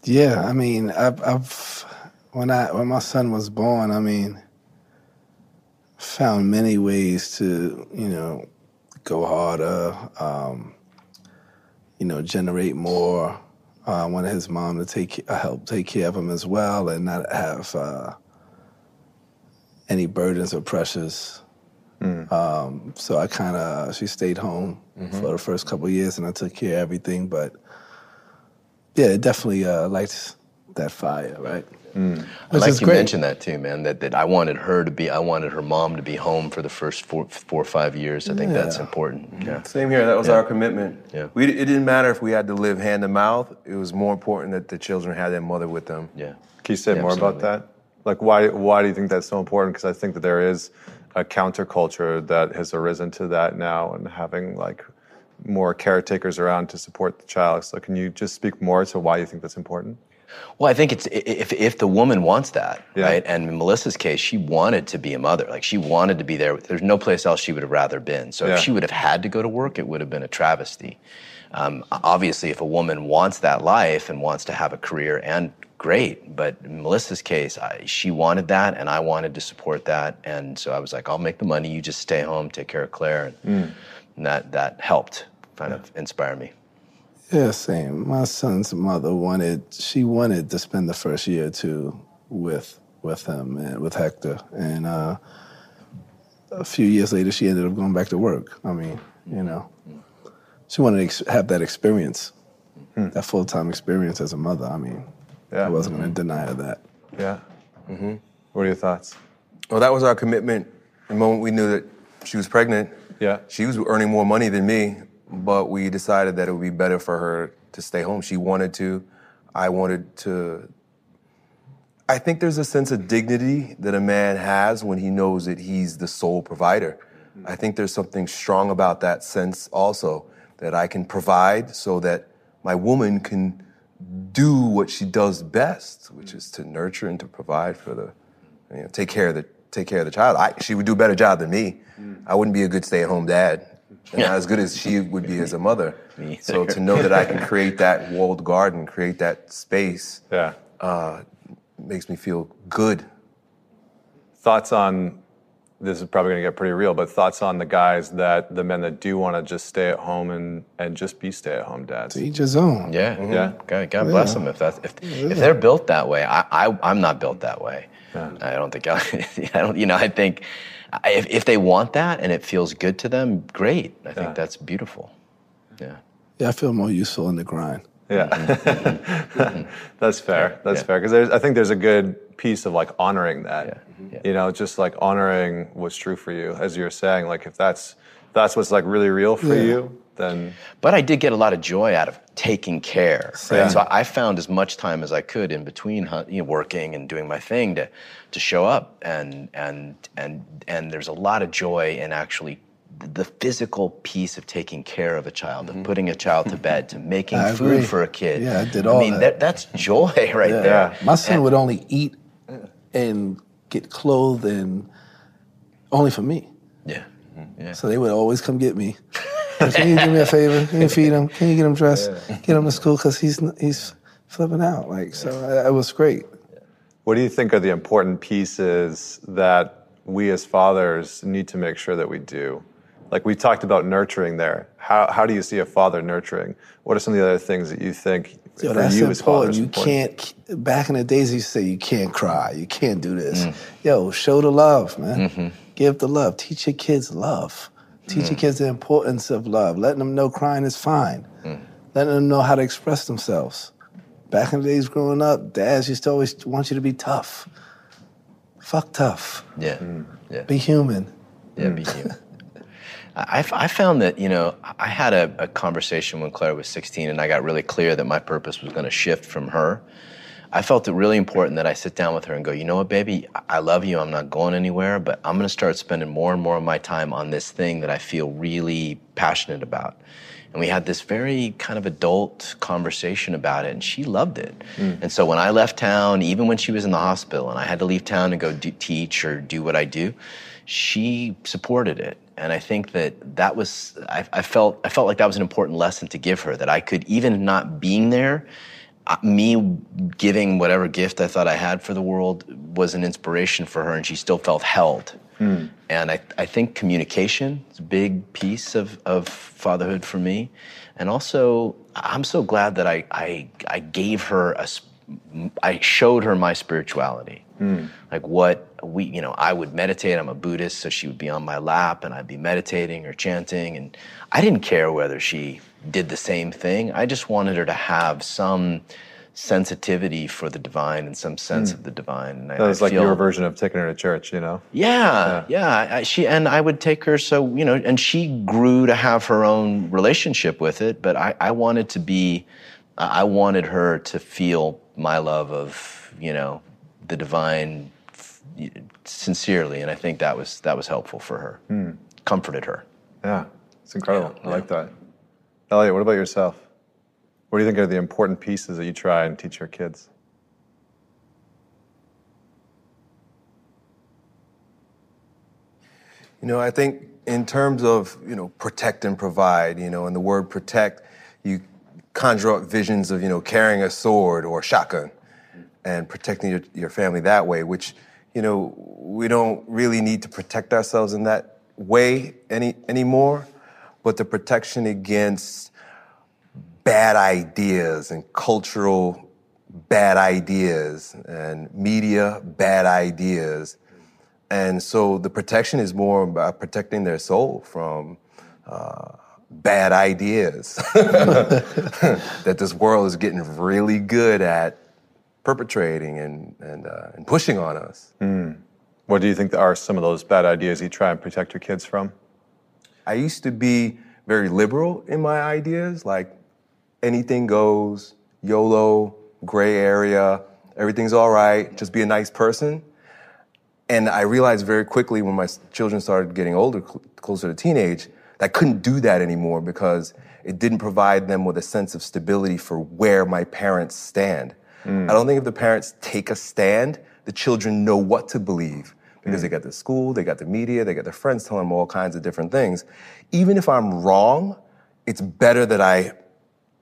Speaker 2: Yeah, I mean, I've, I've when I when my son was born, I mean, found many ways to you know go harder, um, you know, generate more. Uh, I wanted his mom to take uh, help take care of him as well, and not have uh, any burdens or pressures. Um, so I kind of she stayed home for the first couple of years, and I took care of everything, but yeah, it definitely uh, lights that fire, right? Mm.
Speaker 3: I
Speaker 2: Which
Speaker 3: like
Speaker 2: is
Speaker 3: you
Speaker 2: great.
Speaker 3: mentioned that too, man. That, that I wanted her to be, I wanted her mom to be home for the first four, four or five years. I think that's important. Mm-hmm. Yeah.
Speaker 4: Same here. That was
Speaker 3: Yeah.
Speaker 4: our commitment.
Speaker 3: Yeah.
Speaker 4: We, it didn't matter if we had to live hand to mouth. It was more important that the children had their mother with them.
Speaker 3: Yeah.
Speaker 1: Can you say
Speaker 3: Yeah,
Speaker 1: more about that? Like, why, why do you think that's so important? Because I think that there is a counterculture that has arisen to that now and having like more caretakers around to support the child. So, can you just speak more to why you think that's important?
Speaker 3: Well, I think it's if if the woman wants that,
Speaker 1: Yeah.
Speaker 3: right? And in Melissa's case, she wanted to be a mother. Like she wanted to be there. There's no place else she would have rather been. So
Speaker 1: Yeah.
Speaker 3: if she would have had to go to work, it would have been a travesty. Um, obviously, if a woman wants that life and wants to have a career, and great. But in Melissa's case, I, she wanted that, and I wanted to support that. And so I was like, I'll make the money. You just stay home, take care of Claire, and, and that that helped kind of inspire me.
Speaker 2: Yeah, same. My son's mother wanted she wanted to spend the first year or two with with him and with Hector, and uh, a few years later, she ended up going back to work. I mean, you know, she wanted to ex- have that experience, hmm. that full time experience as a mother. I mean,
Speaker 1: Yeah.
Speaker 2: I wasn't going to mm-hmm. deny her that.
Speaker 1: Yeah. Mm-hmm. What are your thoughts?
Speaker 4: Well, that was our commitment. The moment we knew that she was pregnant,
Speaker 1: Yeah.
Speaker 4: she was earning more money than me, but we decided that it would be better for her to stay home. She wanted to. I wanted to. I think there's a sense of dignity that a man has when he knows that he's the sole provider. I think there's something strong about that sense also that I can provide so that my woman can do what she does best, which is to nurture and to provide for the, you know, take care of the take care of the child. I, she would do a better job than me. Mm. I wouldn't be a good stay-at-home dad, and not as good as she would be as a mother.
Speaker 3: Me
Speaker 4: So to know that I can create that walled garden, create that space,
Speaker 1: Yeah.
Speaker 4: Uh, makes me feel good.
Speaker 1: Thoughts on this is probably going to get pretty real, but thoughts on the guys that the men that do want to just stay at home and and just be stay at home dads.
Speaker 2: To each his own.
Speaker 3: Yeah, mm-hmm.
Speaker 1: Yeah.
Speaker 3: God, God bless them if that's if if they're built that way. I, I I'm not built that way. I don't think I, I don't. You know, I think if if they want that and it feels good to them, great. I think
Speaker 1: Yeah.
Speaker 3: that's beautiful. Yeah.
Speaker 2: Yeah, I feel more useful in the grind.
Speaker 1: Yeah, mm-hmm. Mm-hmm. that's fair. That's
Speaker 3: Yeah.
Speaker 1: fair because I think there's a good piece of like honoring that.
Speaker 3: Yeah. Mm-hmm. Yeah.
Speaker 1: You know, just like honoring what's true for you, as you're saying. Like if that's that's what's like really real for
Speaker 2: Yeah.
Speaker 1: you, then
Speaker 3: But I did get a lot of joy out of taking care.
Speaker 1: Yeah.
Speaker 3: Right? So I found as much time as I could in between you know, working and doing my thing to, to show up. And, and, and, and there's a lot of joy in actually the physical piece of taking care of a child, of mm-hmm. putting a child to bed, to making
Speaker 2: I
Speaker 3: food
Speaker 2: agree.
Speaker 3: for a kid.
Speaker 2: Yeah, I did all
Speaker 3: I mean,
Speaker 2: that.
Speaker 3: that's joy right
Speaker 2: Yeah.
Speaker 3: there.
Speaker 2: My son
Speaker 3: And-
Speaker 2: would only eat and get clothed and only for me.
Speaker 3: Yeah. Mm-hmm. Yeah.
Speaker 2: So they would always come get me. Can you do me a favor? Can you feed him? Can you get him dressed? Get him to school because he's he's flipping out. Like so, it was great.
Speaker 1: what do you think are the important pieces that we as fathers need to make sure that we do? Like we talked about nurturing there. How how do you see a father nurturing? What are some of the other things that you think
Speaker 2: Yo,
Speaker 1: for
Speaker 2: that's
Speaker 1: you as fathers.
Speaker 2: You
Speaker 1: important?
Speaker 2: can't. Back in the days, you say you can't cry, you can't do this. Mm. Yo, show the love, man. Mm-hmm. Give the love. Teach your kids love. Teach your mm. kids the importance of love. Letting them know crying is fine. Mm. Letting them know how to express themselves. Back in the days growing up, dads used to always want you to be tough. Fuck tough.
Speaker 3: Yeah. Yeah.
Speaker 2: Be human.
Speaker 3: Yeah, be human. I, I found that, you know, I had a, a conversation when Claire was 16 and I got really clear that my purpose was going to shift from her. I felt it really important that I sit down with her and go, you know what, baby, I love you. I'm not going anywhere, but I'm going to start spending more and more of my time on this thing that I feel really passionate about. And we had this very kind of adult conversation about it, and she loved it. Mm. And so when I left town, even when she was in the hospital and I had to leave town and go do, teach or do what I do, she supported it. And I think that that was, I, I, felt, I felt like that was an important lesson to give her that I could, even not being there, uh, me giving whatever gift I thought I had for the world was an inspiration for her, and she still felt held. Mm. And I, I think communication is a big piece of, of fatherhood for me. And also, I'm so glad that I, I, I gave her a, I showed her my spirituality. Mm. Like what we, you know, I would meditate. I'm a Buddhist, so she would be on my lap and I'd be meditating or chanting. And I didn't care whether she did the same thing. I just wanted her to have some sensitivity for the divine and some sense mm. of the divine. And
Speaker 5: that was like feel, your version of taking her to church, you know?
Speaker 3: Yeah, yeah. yeah. I, she and I would take her so you know, and she grew to have her own relationship with it. But I, I wanted to be, I wanted her to feel my love of you know the divine sincerely, and I think that was that was helpful for her, mm. comforted her.
Speaker 5: Yeah, it's incredible. Yeah, I yeah. like that. Elliot, what about yourself? What do you think are the important pieces that you try and teach your kids?
Speaker 4: You know, I think in terms of, you know, protect and provide, you know, and the word protect, you conjure up visions of, you know, carrying a sword or a shotgun and protecting your, your family that way, which, you know, we don't really need to protect ourselves in that way any anymore, but the protection against bad ideas and cultural bad ideas and media bad ideas. And so the protection is more about protecting their soul from uh, bad ideas that this world is getting really good at perpetrating and, and, uh, and pushing on us. Mm.
Speaker 5: What do you think are some of those bad ideas you try and protect your kids from?
Speaker 4: I used to be very liberal in my ideas, like anything goes, YOLO, gray area, everything's all right, just be a nice person. And I realized very quickly when my children started getting older, closer to teenage, that I couldn't do that anymore because it didn't provide them with a sense of stability for where my parents stand. Mm. I don't think if the parents take a stand, the children know what to believe because mm. they got the school, they got the media, they got their friends telling them all kinds of different things. Even if I'm wrong, it's better that I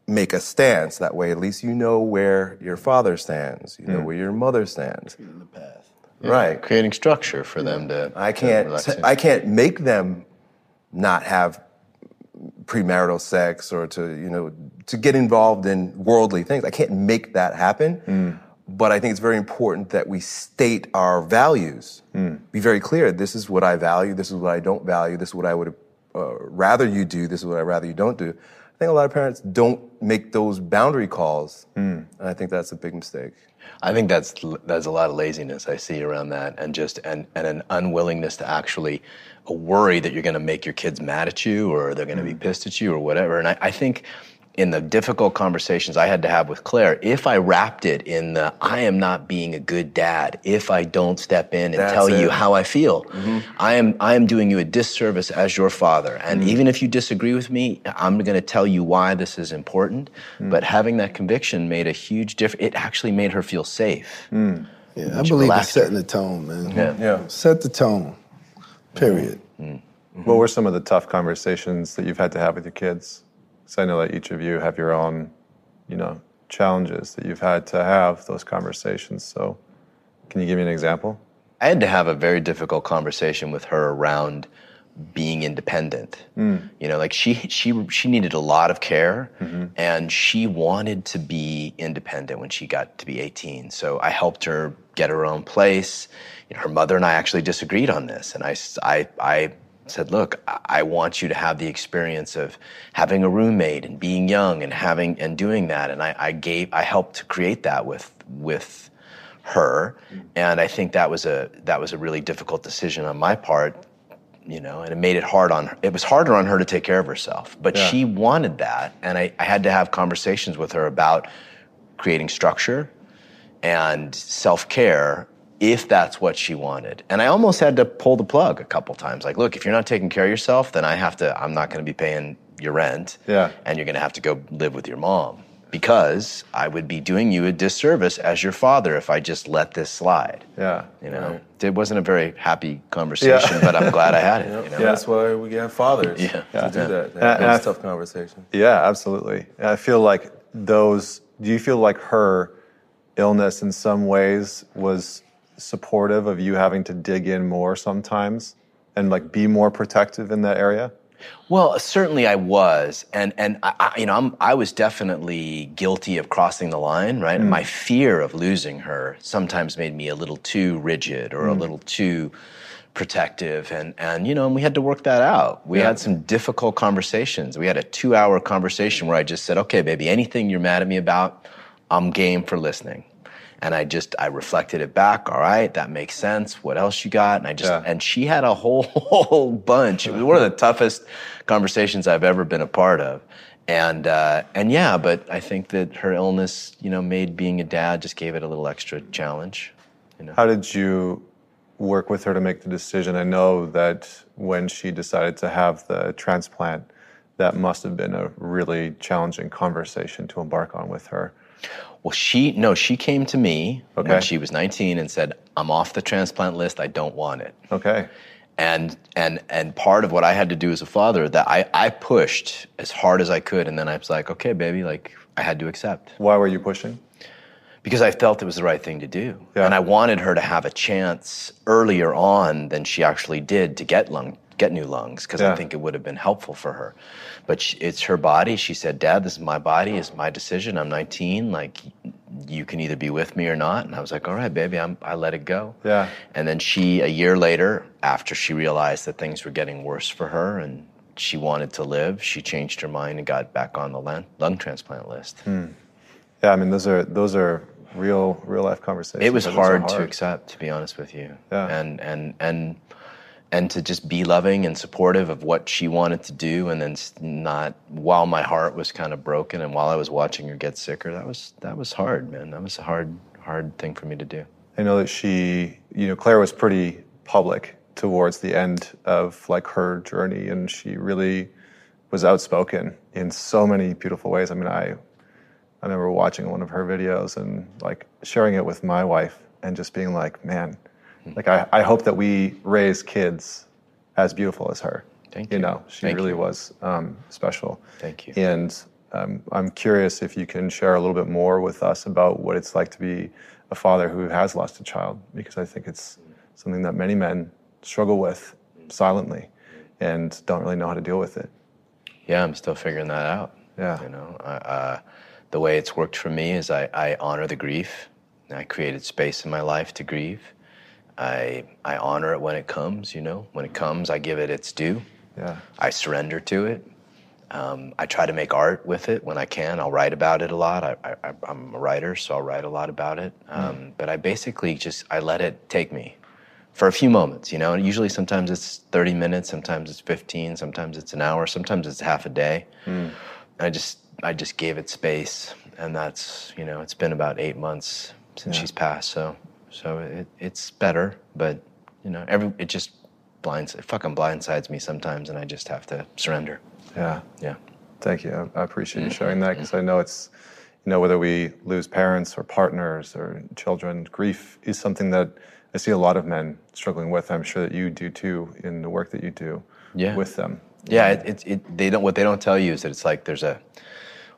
Speaker 4: make a stance. That way, at least you know where your father stands. You know mm. where your mother stands. In the path.
Speaker 3: Yeah, right. Creating structure for them to.
Speaker 4: I can't. To I can't make them not have premarital sex or to you know to get involved in worldly things. I can't make that happen. Mm. But I think it's very important that we state our values. Mm. Be very clear. This is what I value. This is what I don't value. This is what I would uh, rather you do. This is what I rather you don't do. I think a lot of parents don't make those boundary calls, mm. and I think that's a big mistake.
Speaker 3: I think that's that's a lot of laziness I see around that, and just and, and an unwillingness to actually a worry that you're going to make your kids mad at you or they're going to mm. be hmm. pissed at you or whatever. And I, I think in the difficult conversations I had to have with Claire, if I wrapped it in the I am not being a good dad if I don't step in and That's tell it. you how I feel, mm-hmm. I am I am doing you a disservice as your father. And mm-hmm. even if you disagree with me, I'm going to tell you why this is important. Mm-hmm. But having that conviction made a huge difference. It actually made her feel safe.
Speaker 2: Mm. Yeah, I believe in setting the tone, man. Yeah. yeah. Set the tone. Period.
Speaker 5: Mm-hmm. What were some of the tough conversations that you've had to have with your kids? Because I know that each of you have your own, you know, challenges that you've had to have those conversations. So, can you give me an example?
Speaker 3: I had to have a very difficult conversation with her around being independent. Mm. You know, like she she she needed a lot of care mm-hmm. and she wanted to be independent when she got to be 18. So I helped her get her own place. You know, her mother and I actually disagreed on this and I I I said, look, I want you to have the experience of having a roommate and being young and having and doing that. And I, I gave, I helped to create that with with her. And I think that was a that was a really difficult decision on my part you know, and it made it hard on her. It was harder on her to take care of herself, but
Speaker 1: Yeah.
Speaker 3: she wanted that, and I, I had to have conversations with her about creating structure and self care if that's what she wanted. And I almost had to pull the plug a couple times. Like, look, if you're not taking care of yourself, then I have to. I'm not going to be paying your rent,
Speaker 1: Yeah.
Speaker 3: and you're going to have to go live with your mom because I would be doing you a disservice as your father if I just let this slide.
Speaker 1: Yeah.
Speaker 3: You know, it wasn't a very happy conversation, but I'm glad I had it. You know?
Speaker 1: Yeah.
Speaker 4: That's why we have fathers
Speaker 3: Yeah.
Speaker 4: to
Speaker 3: Yeah.
Speaker 4: do that.
Speaker 1: And-
Speaker 4: Have
Speaker 1: and
Speaker 4: tough conversation.
Speaker 1: Yeah, absolutely. I feel like those, do you feel like her illness in some ways was supportive of you having to dig in more sometimes and like be more protective in that area?
Speaker 3: Well, certainly I was, and and I, you know, I'm, I was definitely guilty of crossing the line, right? And my fear of losing her sometimes made me a little too rigid or a mm. little too protective, and and you know, and we had to work that out. We
Speaker 1: Yeah.
Speaker 3: had some difficult conversations. We had a two-hour conversation where I just said, "Okay, baby, anything you're mad at me about, I'm game for listening." And I just I reflected it back. All right, that makes sense. What else you got? And I just
Speaker 1: Yeah.
Speaker 3: and she had a whole, whole bunch. It was one of the toughest conversations I've ever been a part of. And uh, and yeah, but I think that her illness, you know, made being a dad just gave it a little extra challenge. You know.
Speaker 1: How did you work with her to make the decision? I know that when she decided to have the transplant, that must have been a really challenging conversation to embark on with her.
Speaker 3: Well, she no, she came to me
Speaker 1: Okay.
Speaker 3: when she was 19 and said, "I'm off the transplant list. I don't want it."
Speaker 1: Okay.
Speaker 3: and and and part of what I had to do as a father that I I pushed as hard as I could, and then I was like, okay, baby, like I had to accept
Speaker 1: Why were you pushing?
Speaker 3: because I felt it was the right thing to do,
Speaker 1: Yeah.
Speaker 3: and I wanted her to have a chance earlier on than she actually did to get lung get new lungs because
Speaker 1: Yeah.
Speaker 3: I think it would have been helpful for her. But she, it's her body. She said, "Dad, this is my body. It's my decision. I'm 19. Like." You can either be with me or not, and I was like, "All right, baby, I'm, I let it go."
Speaker 1: Yeah.
Speaker 3: And then she, a year later, after she realized that things were getting worse for her and she wanted to live, she changed her mind and got back on the lung, lung transplant list. Hmm.
Speaker 1: Yeah, I mean those are those are real real life conversations.
Speaker 3: It was
Speaker 1: are
Speaker 3: hard, to accept, to be honest with you.
Speaker 1: Yeah.
Speaker 3: And and and and to just be loving and supportive of what she wanted to do, and then not while my heart was kind of broken, and while I was watching her get sicker. That was that was hard, man. That was a hard hard thing for me to do.
Speaker 1: I know that she, you know, Claire was pretty public towards the end of like her journey, and she really was outspoken in so many beautiful ways. I mean, I, I remember watching one of her videos and like sharing it with my wife, and just being like, man, like I, I hope that we raise kids as beautiful as her.
Speaker 3: Thank
Speaker 1: You
Speaker 3: you.
Speaker 1: know, she
Speaker 3: Thank
Speaker 1: really
Speaker 3: you.
Speaker 1: was um, special.
Speaker 3: Thank you.
Speaker 1: And um, I'm curious if you can share a little bit more with us about what it's like to be a father who has lost a child, because I think it's something that many men struggle with silently and don't really know how to deal with it.
Speaker 3: Yeah, I'm still figuring that out.
Speaker 1: Yeah.
Speaker 3: You know, uh, the way it's worked for me is I, I honor the grief. I created space in my life to grieve. I I honor it when it comes. You know, when it comes, I give it its due.
Speaker 1: Yeah.
Speaker 3: I surrender to it. Um, I try to make art with it when I can. I'll write about it a lot. I, I, I'm a writer, so I'll write a lot about it. Um, But I basically just I let it take me for a few moments. You know, and usually sometimes it's 30 minutes, sometimes it's 15, sometimes it's an hour, sometimes it's half a day. And I just I just gave it space, and that's you know it's been about eight months since she's passed. So so it, it's better, but you know every it just blinds it fucking blindsides me sometimes, and I just have to surrender.
Speaker 1: Yeah.
Speaker 3: Yeah.
Speaker 1: Thank you. I I appreciate you mm-hmm. sharing that because I know it's, you know, whether we lose parents or partners or children, grief is something that I see a lot of men struggling with. I'm sure that you do too in the work that you do
Speaker 3: Yeah.
Speaker 1: with them.
Speaker 3: Yeah, it, it, it, they don't. What they don't tell you is that it's like there's a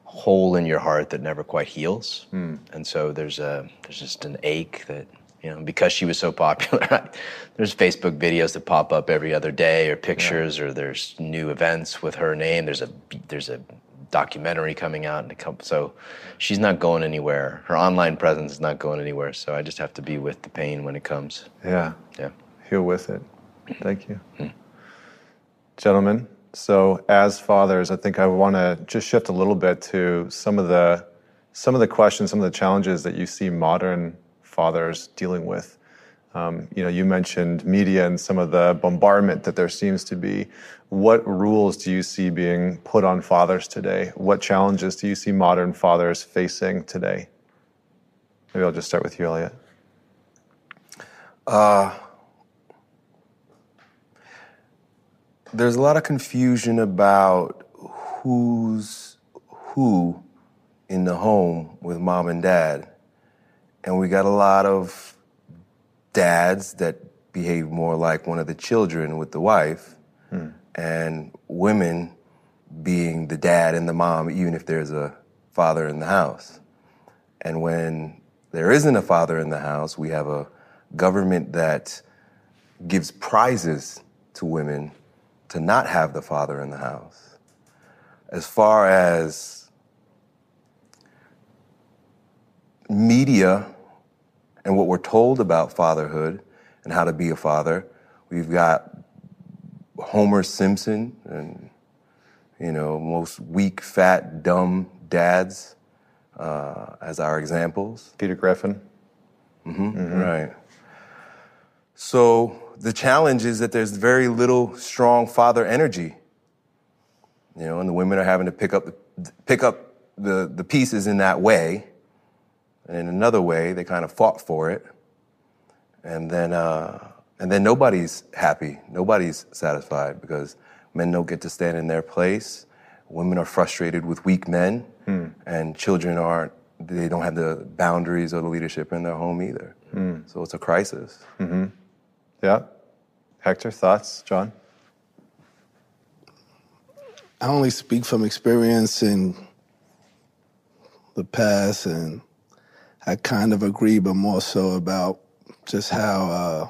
Speaker 3: hole in your heart that never quite heals, hmm. and so there's a there's just an ache that you know because she was so popular. there's Facebook videos that pop up every other day, or pictures, or there's new events with her name. There's a there's a documentary coming out, and couple, so she's not going anywhere. Her online presence is not going anywhere. So I just have to be with the pain when it comes.
Speaker 1: Yeah.
Speaker 3: Yeah.
Speaker 1: Heal with it. Thank you. Hmm. Gentlemen, so as fathers, I think I want to just shift a little bit to some of the some of the questions, some of the challenges that you see modern fathers dealing with. Um, you know, you mentioned media and some of the bombardment that there seems to be. What rules do you see being put on fathers today? What challenges do you see modern fathers facing today? Maybe I'll just start with you, Elliot.
Speaker 4: Uh, there's a lot of confusion about who's who in the home with mom and dad. And we got a lot of dads that behave more like one of the children with the wife, hmm. and women being the dad and the mom, even if there's a father in the house. And when there isn't a father in the house, we have a government that gives prizes to women to not have the father in the house. As far as media and what we're told about fatherhood and how to be a father, we've got Homer Simpson and you know most weak, fat, dumb dads uh, as our examples.
Speaker 1: Peter Griffin.
Speaker 4: Mm-hmm. Mm-hmm. Right. So the challenge is that there's very little strong father energy. You know, and the women are having to pick up the, pick up the, the pieces in that way. And in another way, they kind of fought for it. And then, uh, and then nobody's happy. Nobody's satisfied because men don't get to stand in their place. Women are frustrated with weak men, hmm. and children aren't. They don't have the boundaries or the leadership in their home either. Hmm. So it's a crisis.
Speaker 1: Mm-hmm. Yeah. Hector, thoughts? John?
Speaker 2: I only speak from experience in the past, and I kind of agree, but more so about just how uh,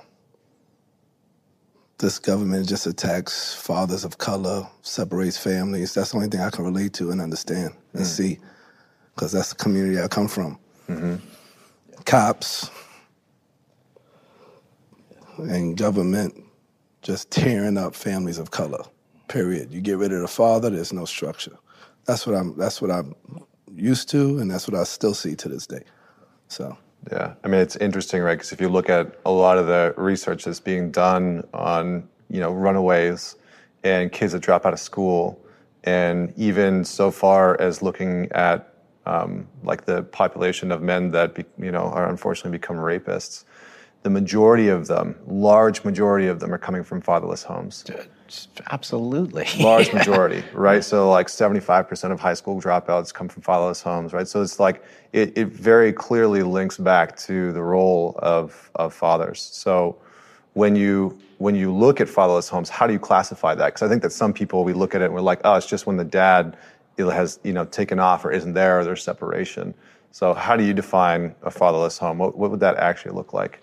Speaker 2: this government just attacks fathers of color, separates families. That's the only thing I can relate to and understand and mm. see, because that's the community I come from. Mm-hmm. Cops, and government just tearing up families of color. Period. You get rid of the father, there's no structure. That's what I'm. That's what I'm used to, and that's what I still see to this day. So.
Speaker 1: Yeah, I mean it's interesting, right? Because if you look at a lot of the research that's being done on you know runaways and kids that drop out of school, and even so far as looking at um, like the population of men that be, you know are unfortunately become rapists, the majority of them, large majority of them, are coming from fatherless homes.
Speaker 3: Absolutely.
Speaker 1: Large majority, right? So, like 75% of high school dropouts come from fatherless homes, right? So, it's like it, it very clearly links back to the role of, of fathers. So, when you when you look at fatherless homes, how do you classify that? Because I think that some people we look at it and we're like, oh, it's just when the dad has you know taken off or isn't there or there's separation. So, how do you define a fatherless home? What, what would that actually look like?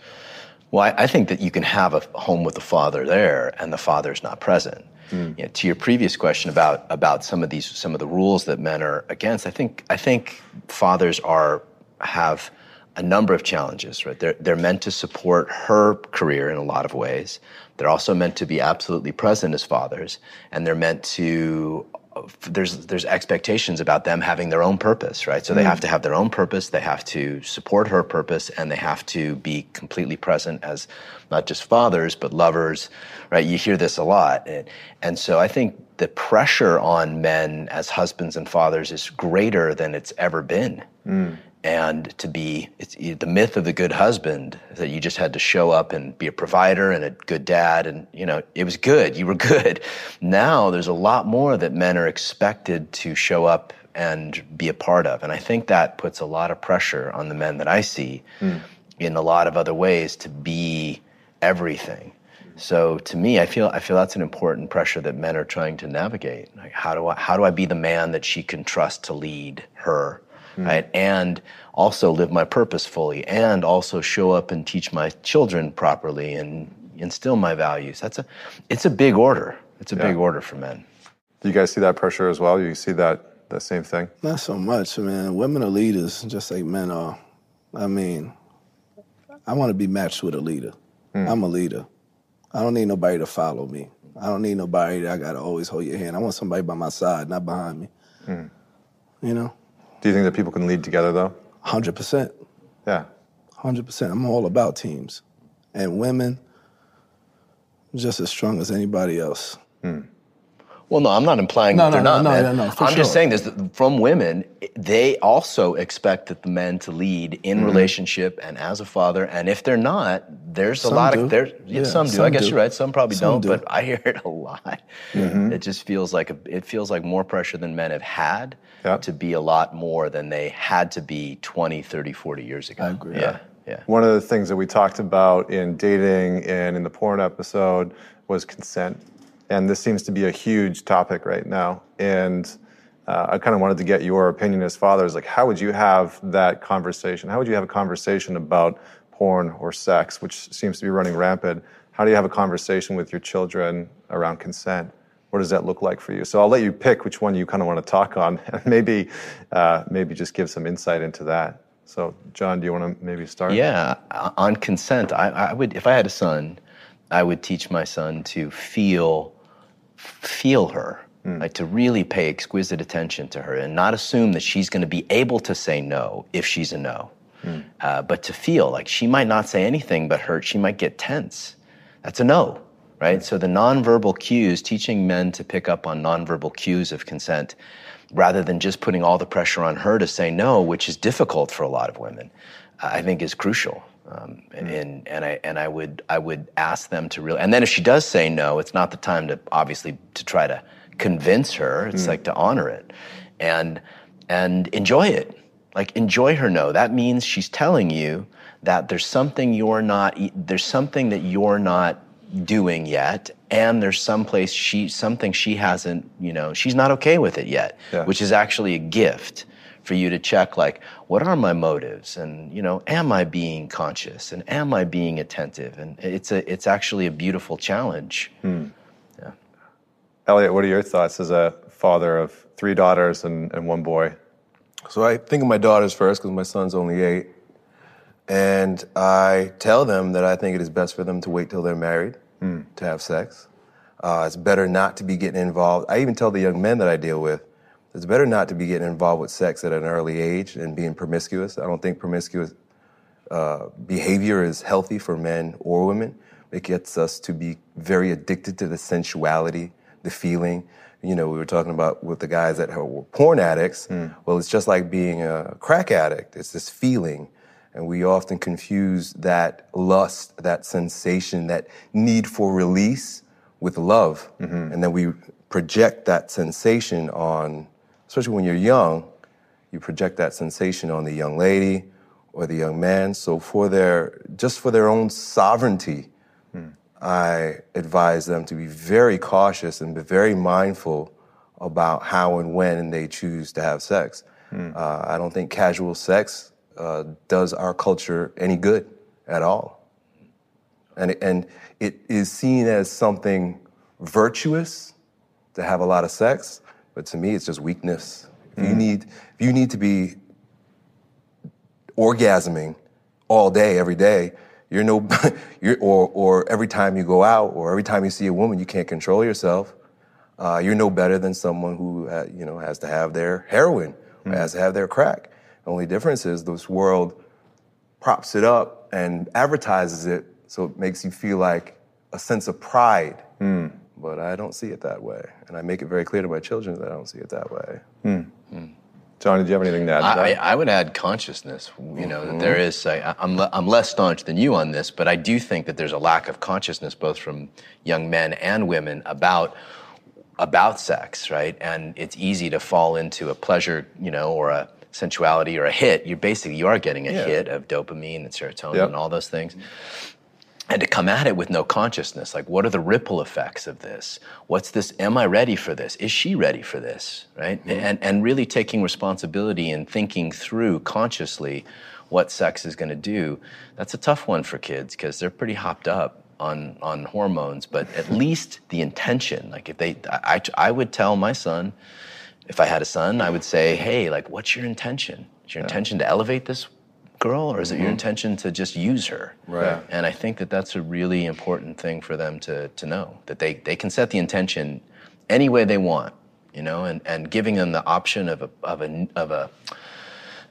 Speaker 3: Well, I, I, think that you can have a home with the father there and the father's not present. Mm. You know, to your previous question about about some of these some of the rules that men are against, I think I think fathers are have a number of challenges. Right, they're they're meant to support her career in a lot of ways. They're also meant to be absolutely present as fathers, and they're meant to there's there's expectations about them having their own purpose, right? So they mm. have to have their own purpose. They have to support her purpose, and they have to be completely present as not just fathers but lovers, right? You hear this a lot, and, and so I think the pressure on men as husbands and fathers is greater than it's ever been. Mm and to be it's the myth of the good husband that you just had to show up and be a provider and a good dad and you know it was good. You were good. Now there's a lot more that men are expected to show up and be a part of. And i think that puts a lot of pressure on the men that i see mm. in a lot of other ways to be everything. So to me i feel i feel that's an important pressure that men are trying to navigate. Like how do i how do i be the man that she can trust to lead her mm-hmm. right? And also live my purpose fully, and also show up and teach my children properly and instill my values. That's a, it's a big order. It's a yeah. big order for men.
Speaker 1: Do you guys see that pressure as well? You see that the same thing?
Speaker 2: Not so much, man. Women are leaders, just like men are. I mean, I want to be matched with a leader. Mm. I'm a leader. I don't need nobody to follow me. I don't need nobody that I gotta always hold your hand. I want somebody by my side, not behind me. Mm. You know?
Speaker 1: Do you think that people can lead together though?
Speaker 2: 100%.
Speaker 1: Yeah.
Speaker 2: 100%. I'm all about teams. and women just as strong as anybody else. Hmm.
Speaker 3: Well, no, I'm not implying
Speaker 2: No,
Speaker 3: that they're
Speaker 2: no,
Speaker 3: not.
Speaker 2: no,
Speaker 3: man.
Speaker 2: no, no, for
Speaker 3: I'm just saying this from women. They also expect that the men to lead in
Speaker 2: Mm-hmm.
Speaker 3: relationship and as a father. And if they're not, there's a lot
Speaker 2: do.
Speaker 3: of there's yeah,
Speaker 2: Yeah,
Speaker 3: some do. I guess
Speaker 2: do.
Speaker 3: you're right. Some probably
Speaker 2: Some
Speaker 3: don't,
Speaker 2: do.
Speaker 3: but I hear it a lot. It just feels like a, it feels like more pressure than men have had
Speaker 1: Yeah.
Speaker 3: to be a lot more than they had to be 20, 30, 40 years ago.
Speaker 2: I agree.
Speaker 3: Yeah, yeah.
Speaker 1: One of the things that we talked about in dating and in the porn episode was consent. And this seems to be a huge topic right now. And uh, I kind of wanted to get your opinion as fathers. Like, how would you have that conversation? How would you have a conversation about porn or sex, which seems to be running rampant? How do you have a conversation with your children around consent? What does that look like for you? So I'll let you pick which one you kind of want to talk on, and maybe, uh, maybe just give some insight into that. So, John, do you want to maybe start?
Speaker 3: Yeah, on consent, I, I would if I had a son, I would teach my son to feel feel her, hmm. like to really pay exquisite attention to her, and not assume that she's going to be able to say no if she's a no, hmm. uh, but to feel like she might not say anything, but her she might get tense. That's a no, right? Hmm. So the nonverbal cues, teaching men to pick up on nonverbal cues of consent, rather than just putting all the pressure on her to say no, which is difficult for a lot of women, I think is crucial. Um, and and I and I would I would ask them to really and then if she does say no, it's not the time to obviously to try to convince her. It's like to honor it, and and enjoy it. Like enjoy her no. That means she's telling you that there's something you're not there's something that you're not doing yet and there's some place she something she hasn't you know she's not okay with it yet
Speaker 1: Yeah.
Speaker 3: which is actually a gift for you to check like what are my motives and you know am i being conscious and am i being attentive and it's a it's actually a beautiful challenge Yeah.
Speaker 1: Elliot, what are your thoughts as a father of three daughters and, and one boy?
Speaker 4: So I think of my daughters first because my son's only eight. And I tell them that I think it is best for them to wait till they're married to have sex. Uh, it's better not to be getting involved. I even tell the young men that I deal with, it's better not to be getting involved with sex at an early age and being promiscuous. I don't think promiscuous uh, behavior is healthy for men or women. It gets us to be very addicted to the sensuality, the feeling. You know, we were talking about with the guys that were porn addicts. Well, it's just like being a crack addict. It's this feeling. And we often confuse that lust, that sensation, that need for release with love. And then we project that sensation on, especially when you're young, you project that sensation on the young lady or the young man. So for their just for their own sovereignty, I advise them to be very cautious and be very mindful about how and when they choose to have sex. Uh, I don't think casual sex uh, does our culture any good at all, and and it is seen as something virtuous to have a lot of sex, but to me, it's just weakness. If you need, if you need to be orgasming all day, every day, you're no, you're, or, or every time you go out, or every time you see a woman, you can't control yourself. Uh, you're no better than someone who, uh, you know, has to have their heroin or has to have their crack. The only difference is this world props it up and advertises it, so it makes you feel like a sense of pride. But I don't see it that way, and I make it very clear to my children that I don't see it that way. Hmm. Hmm.
Speaker 1: John, did you have anything to add to
Speaker 3: I,
Speaker 1: that?
Speaker 3: I would add consciousness. You know, that there mm-hmm. is. I, I'm I'm less staunch than you on this, but I do think that there's a lack of consciousness both from young men and women about about sex, right? And it's easy to fall into a pleasure, you know, or a sensuality or a hit. You're basically you are getting a
Speaker 1: Yeah.
Speaker 3: hit of dopamine and serotonin
Speaker 1: Yep.
Speaker 3: and all those things. And to come at it with no consciousness, like what are the ripple effects of this? What's this? Am I ready for this? Is she ready for this? Right? Mm-hmm. And and really taking responsibility and thinking through consciously what sex is going to do. That's a tough one for kids because they're pretty hopped up on on hormones. But at least the intention, like if they, I, I I would tell my son, if I had a son, I would say, hey, like, what's your intention? Is your intention to elevate this girl, or is it your mm-hmm. intention to just use her?
Speaker 4: Right.
Speaker 3: And I think that that's a really important thing for them to, to know that they, they can set the intention any way they want, you know, and, and giving them the option of a, of a, of a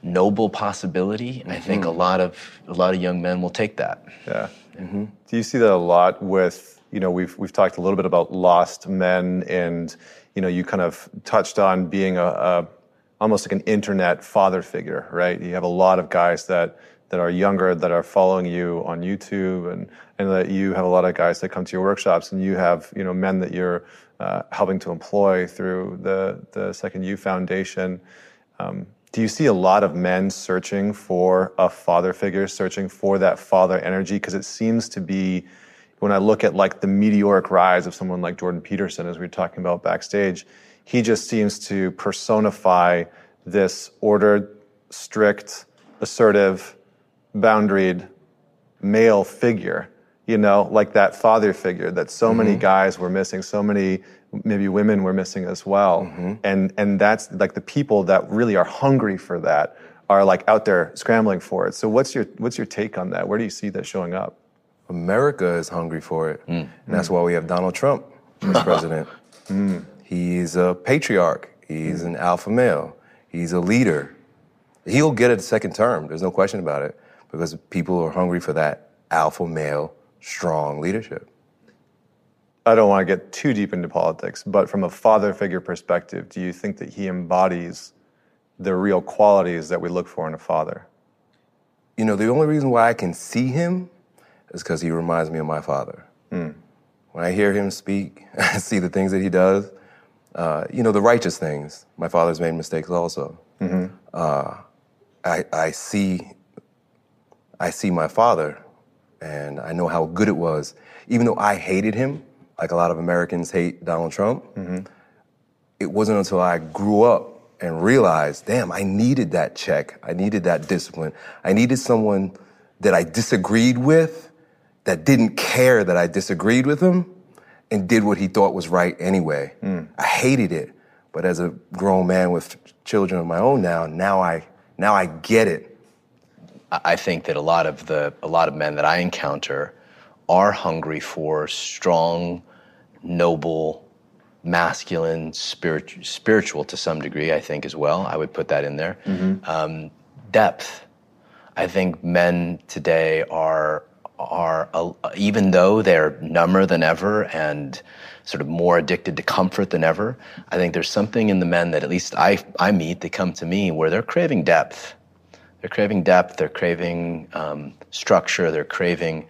Speaker 3: noble possibility. I mm-hmm. think a lot of a lot of young men will take that.
Speaker 1: Yeah. Mm-hmm. Do you see that a lot with, you know, we've, we've talked a little bit about lost men and, you know, you kind of touched on being a, a almost like an internet father figure, right? You have a lot of guys that, that are younger that are following you on YouTube and, and that you have a lot of guys that come to your workshops and you have, you know, men that you're uh, helping to employ through the, the Second U Foundation. Um, do you see a lot of men searching for a father figure, searching for that father energy? Because it seems to be, when I look at like the meteoric rise of someone like Jordan Peterson, as we were talking about backstage, he just seems to personify this ordered, strict, assertive, boundaried male figure you know, like that father figure that so mm-hmm. many guys were missing, so many maybe women were missing as well. Mm-hmm. And and that's like the people that really are hungry for that are like out there scrambling for it. So what's your what's your take on that? Where do you see that showing up?
Speaker 4: America is hungry for it. Mm. And that's why we have Donald Trump as president. Mm. He's a patriarch. He's mm. an alpha male. He's a leader. He'll get a second term. There's no question about it because people are hungry for that alpha male strong leadership.
Speaker 1: I don't want to get too deep into politics, but from a father figure perspective, do you think that he embodies the real qualities that we look for in a father?
Speaker 4: You know, the only reason why I can see him is because he reminds me of my father. Mm. When I hear him speak, I see the things that he does. Uh, you know, the righteous things. My father's made mistakes also. Mm-hmm. Uh, I, I see, I see my father and I know how good it was. Even though I hated him, like a lot of Americans hate Donald Trump, mm-hmm. it wasn't until I grew up and realized, damn, I needed that check. I needed that discipline. I needed someone that I disagreed with, that didn't care that I disagreed with him, and did what he thought was right anyway. Mm. I hated it. But as a grown man with children of my own now, now I now I get it.
Speaker 3: I think that a lot of the a lot of men that I encounter are hungry for strong, noble, masculine, spiritual, spiritual to some degree. I think as well. I would put that in there. Mm-hmm. Um, depth. I think men today are are uh, even though they're number than ever and sort of more addicted to comfort than ever. I think there's something in the men that at least I I meet they come to me where they're craving depth they're craving depth. They're craving um, structure. They're craving,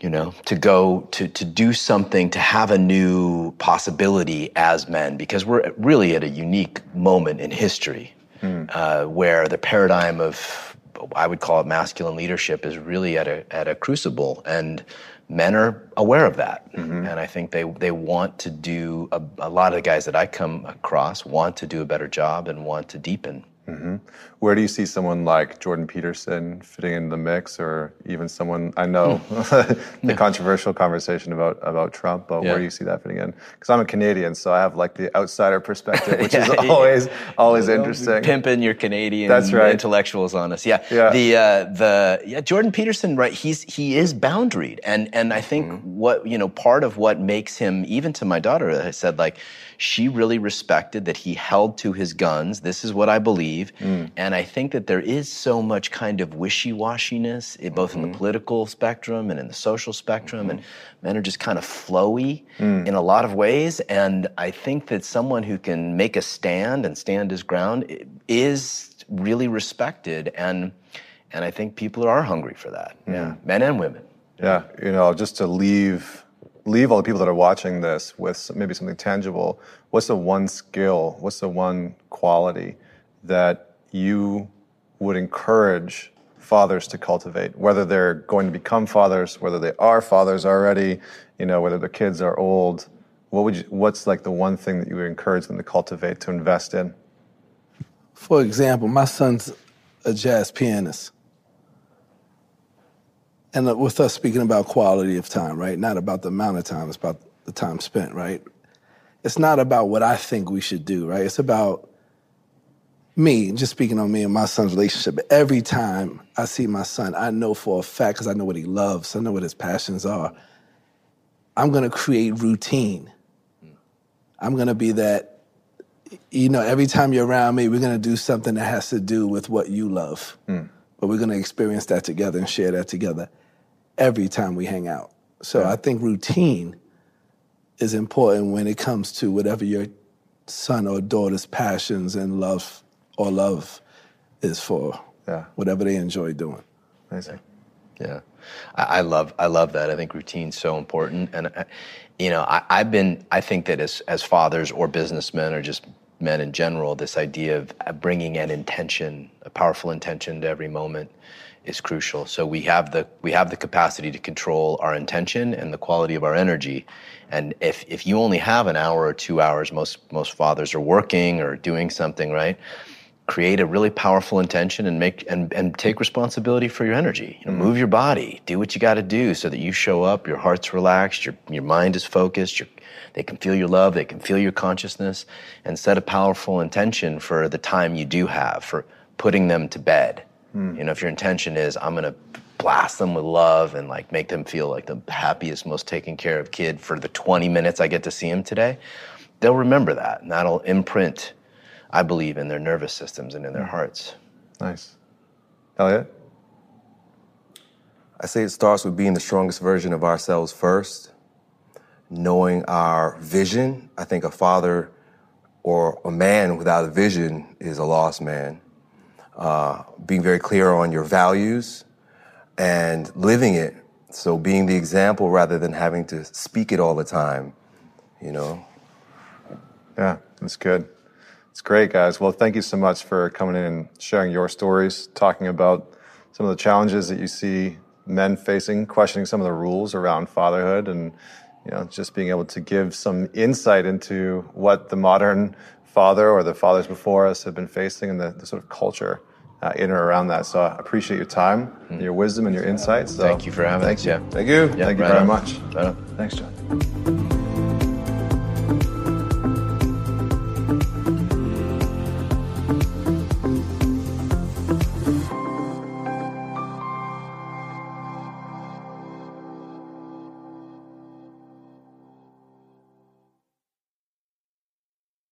Speaker 3: you know, to go to to do something, to have a new possibility as men, because we're really at a unique moment in history mm. uh, where the paradigm of I would call it masculine leadership is really at a at a crucible, and men are aware of that, mm-hmm. and I think they they want to do a, a lot of the guys that I come across want to do a better job and want to deepen Mm-hmm.
Speaker 1: Where do you see someone like Jordan Peterson fitting in the mix, or even someone I know hmm. the controversial conversation about about Trump? But yeah. where do you see that fitting in? Because I'm a Canadian, so I have like the outsider perspective, which yeah, is always yeah. always interesting.
Speaker 3: Pimping your Canadian
Speaker 1: That's right.
Speaker 3: intellectuals on us, yeah. Yeah. The uh, the yeah Jordan Peterson, right? He's he is boundaried, and and I think mm-hmm. what you know part of what makes him even to my daughter, I said like she really respected that he held to his guns. This is what I believe. Mm. And I think that there is so much kind of wishy washiness, eh, both mm-hmm. in the mm-hmm. political spectrum and in the social spectrum. Mm-hmm. And men are just kind of flowy mm. in a lot of ways. And I think that someone who can make a stand and stand his ground is really respected. And, and I think people are hungry for that. Mm. Yeah, men and women.
Speaker 1: Yeah, you know, just to leave leave all the people that are watching this with maybe something tangible. What's the one skill? What's the one quality that you would encourage fathers to cultivate, whether they're going to become fathers, whether they are fathers already, you know, whether their kids are old? What would you, what's like the one thing that you would encourage them to cultivate, to invest in?
Speaker 2: For example, my son's a jazz pianist and uh, with us speaking about quality of time, right? Not about the amount of time, it's about the time spent, right? It's not about what I think we should do, right? It's about me, just speaking on me and my son's relationship. Every time I see my son, I know for a fact, because I know what he loves, I know what his passions are. I'm gonna create routine. I'm gonna be that, you know, every time you're around me, we're gonna do something that has to do with what you love. Mm. But we're gonna experience that together and share that together every time we hang out. So I think routine is important when it comes to whatever your son or daughter's passions and love or love is for.
Speaker 1: Yeah.
Speaker 2: Whatever they enjoy doing.
Speaker 1: Amazing.
Speaker 3: Yeah, I, I love I love that. I think routine's so important, and uh, you know, I, I've been I think that as as fathers or businessmen or just men in general, this idea of uh, bringing an intention, a powerful intention to every moment, is crucial. So we have the we have the capacity to control our intention and the quality of our energy. And if if you only have an hour or two hours, most most fathers are working or doing something, right? Create a really powerful intention and make and, and take responsibility for your energy. You know, Move your body, do what you got to do so that you show up. Your heart's relaxed, your your mind is focused. they can feel your love, they can feel your consciousness, and set a powerful intention for the time you do have for putting them to bed. Hmm. You know, if your intention is I'm gonna blast them with love and like make them feel like the happiest, most taken care of kid for the 20 minutes I get to see them today, they'll remember that and that'll imprint I believe, in their nervous systems and in their hearts.
Speaker 1: Nice. Elliot?
Speaker 4: I say it starts with being the strongest version of ourselves first, knowing our vision. I think a father or a man without a vision is a lost man. Uh, being very clear on your values and living it. So being the example rather than having to speak it all the time, you know.
Speaker 1: Yeah, that's good. It's great, guys. Well, thank you so much for coming in and sharing your stories, talking about some of the challenges that you see men facing, questioning some of the rules around fatherhood, and you know, just being able to give some insight into what the modern father or the fathers before us have been facing and the, the sort of culture uh, in or around that. So I appreciate your time, mm. your wisdom, and your insights. So
Speaker 3: thank you for having me.
Speaker 1: thank
Speaker 3: us.
Speaker 1: You.
Speaker 3: Yeah.
Speaker 1: Thank you.
Speaker 3: Yeah,
Speaker 1: thank you
Speaker 3: right
Speaker 1: very
Speaker 3: on.
Speaker 1: much.
Speaker 3: Right
Speaker 1: Thanks, John.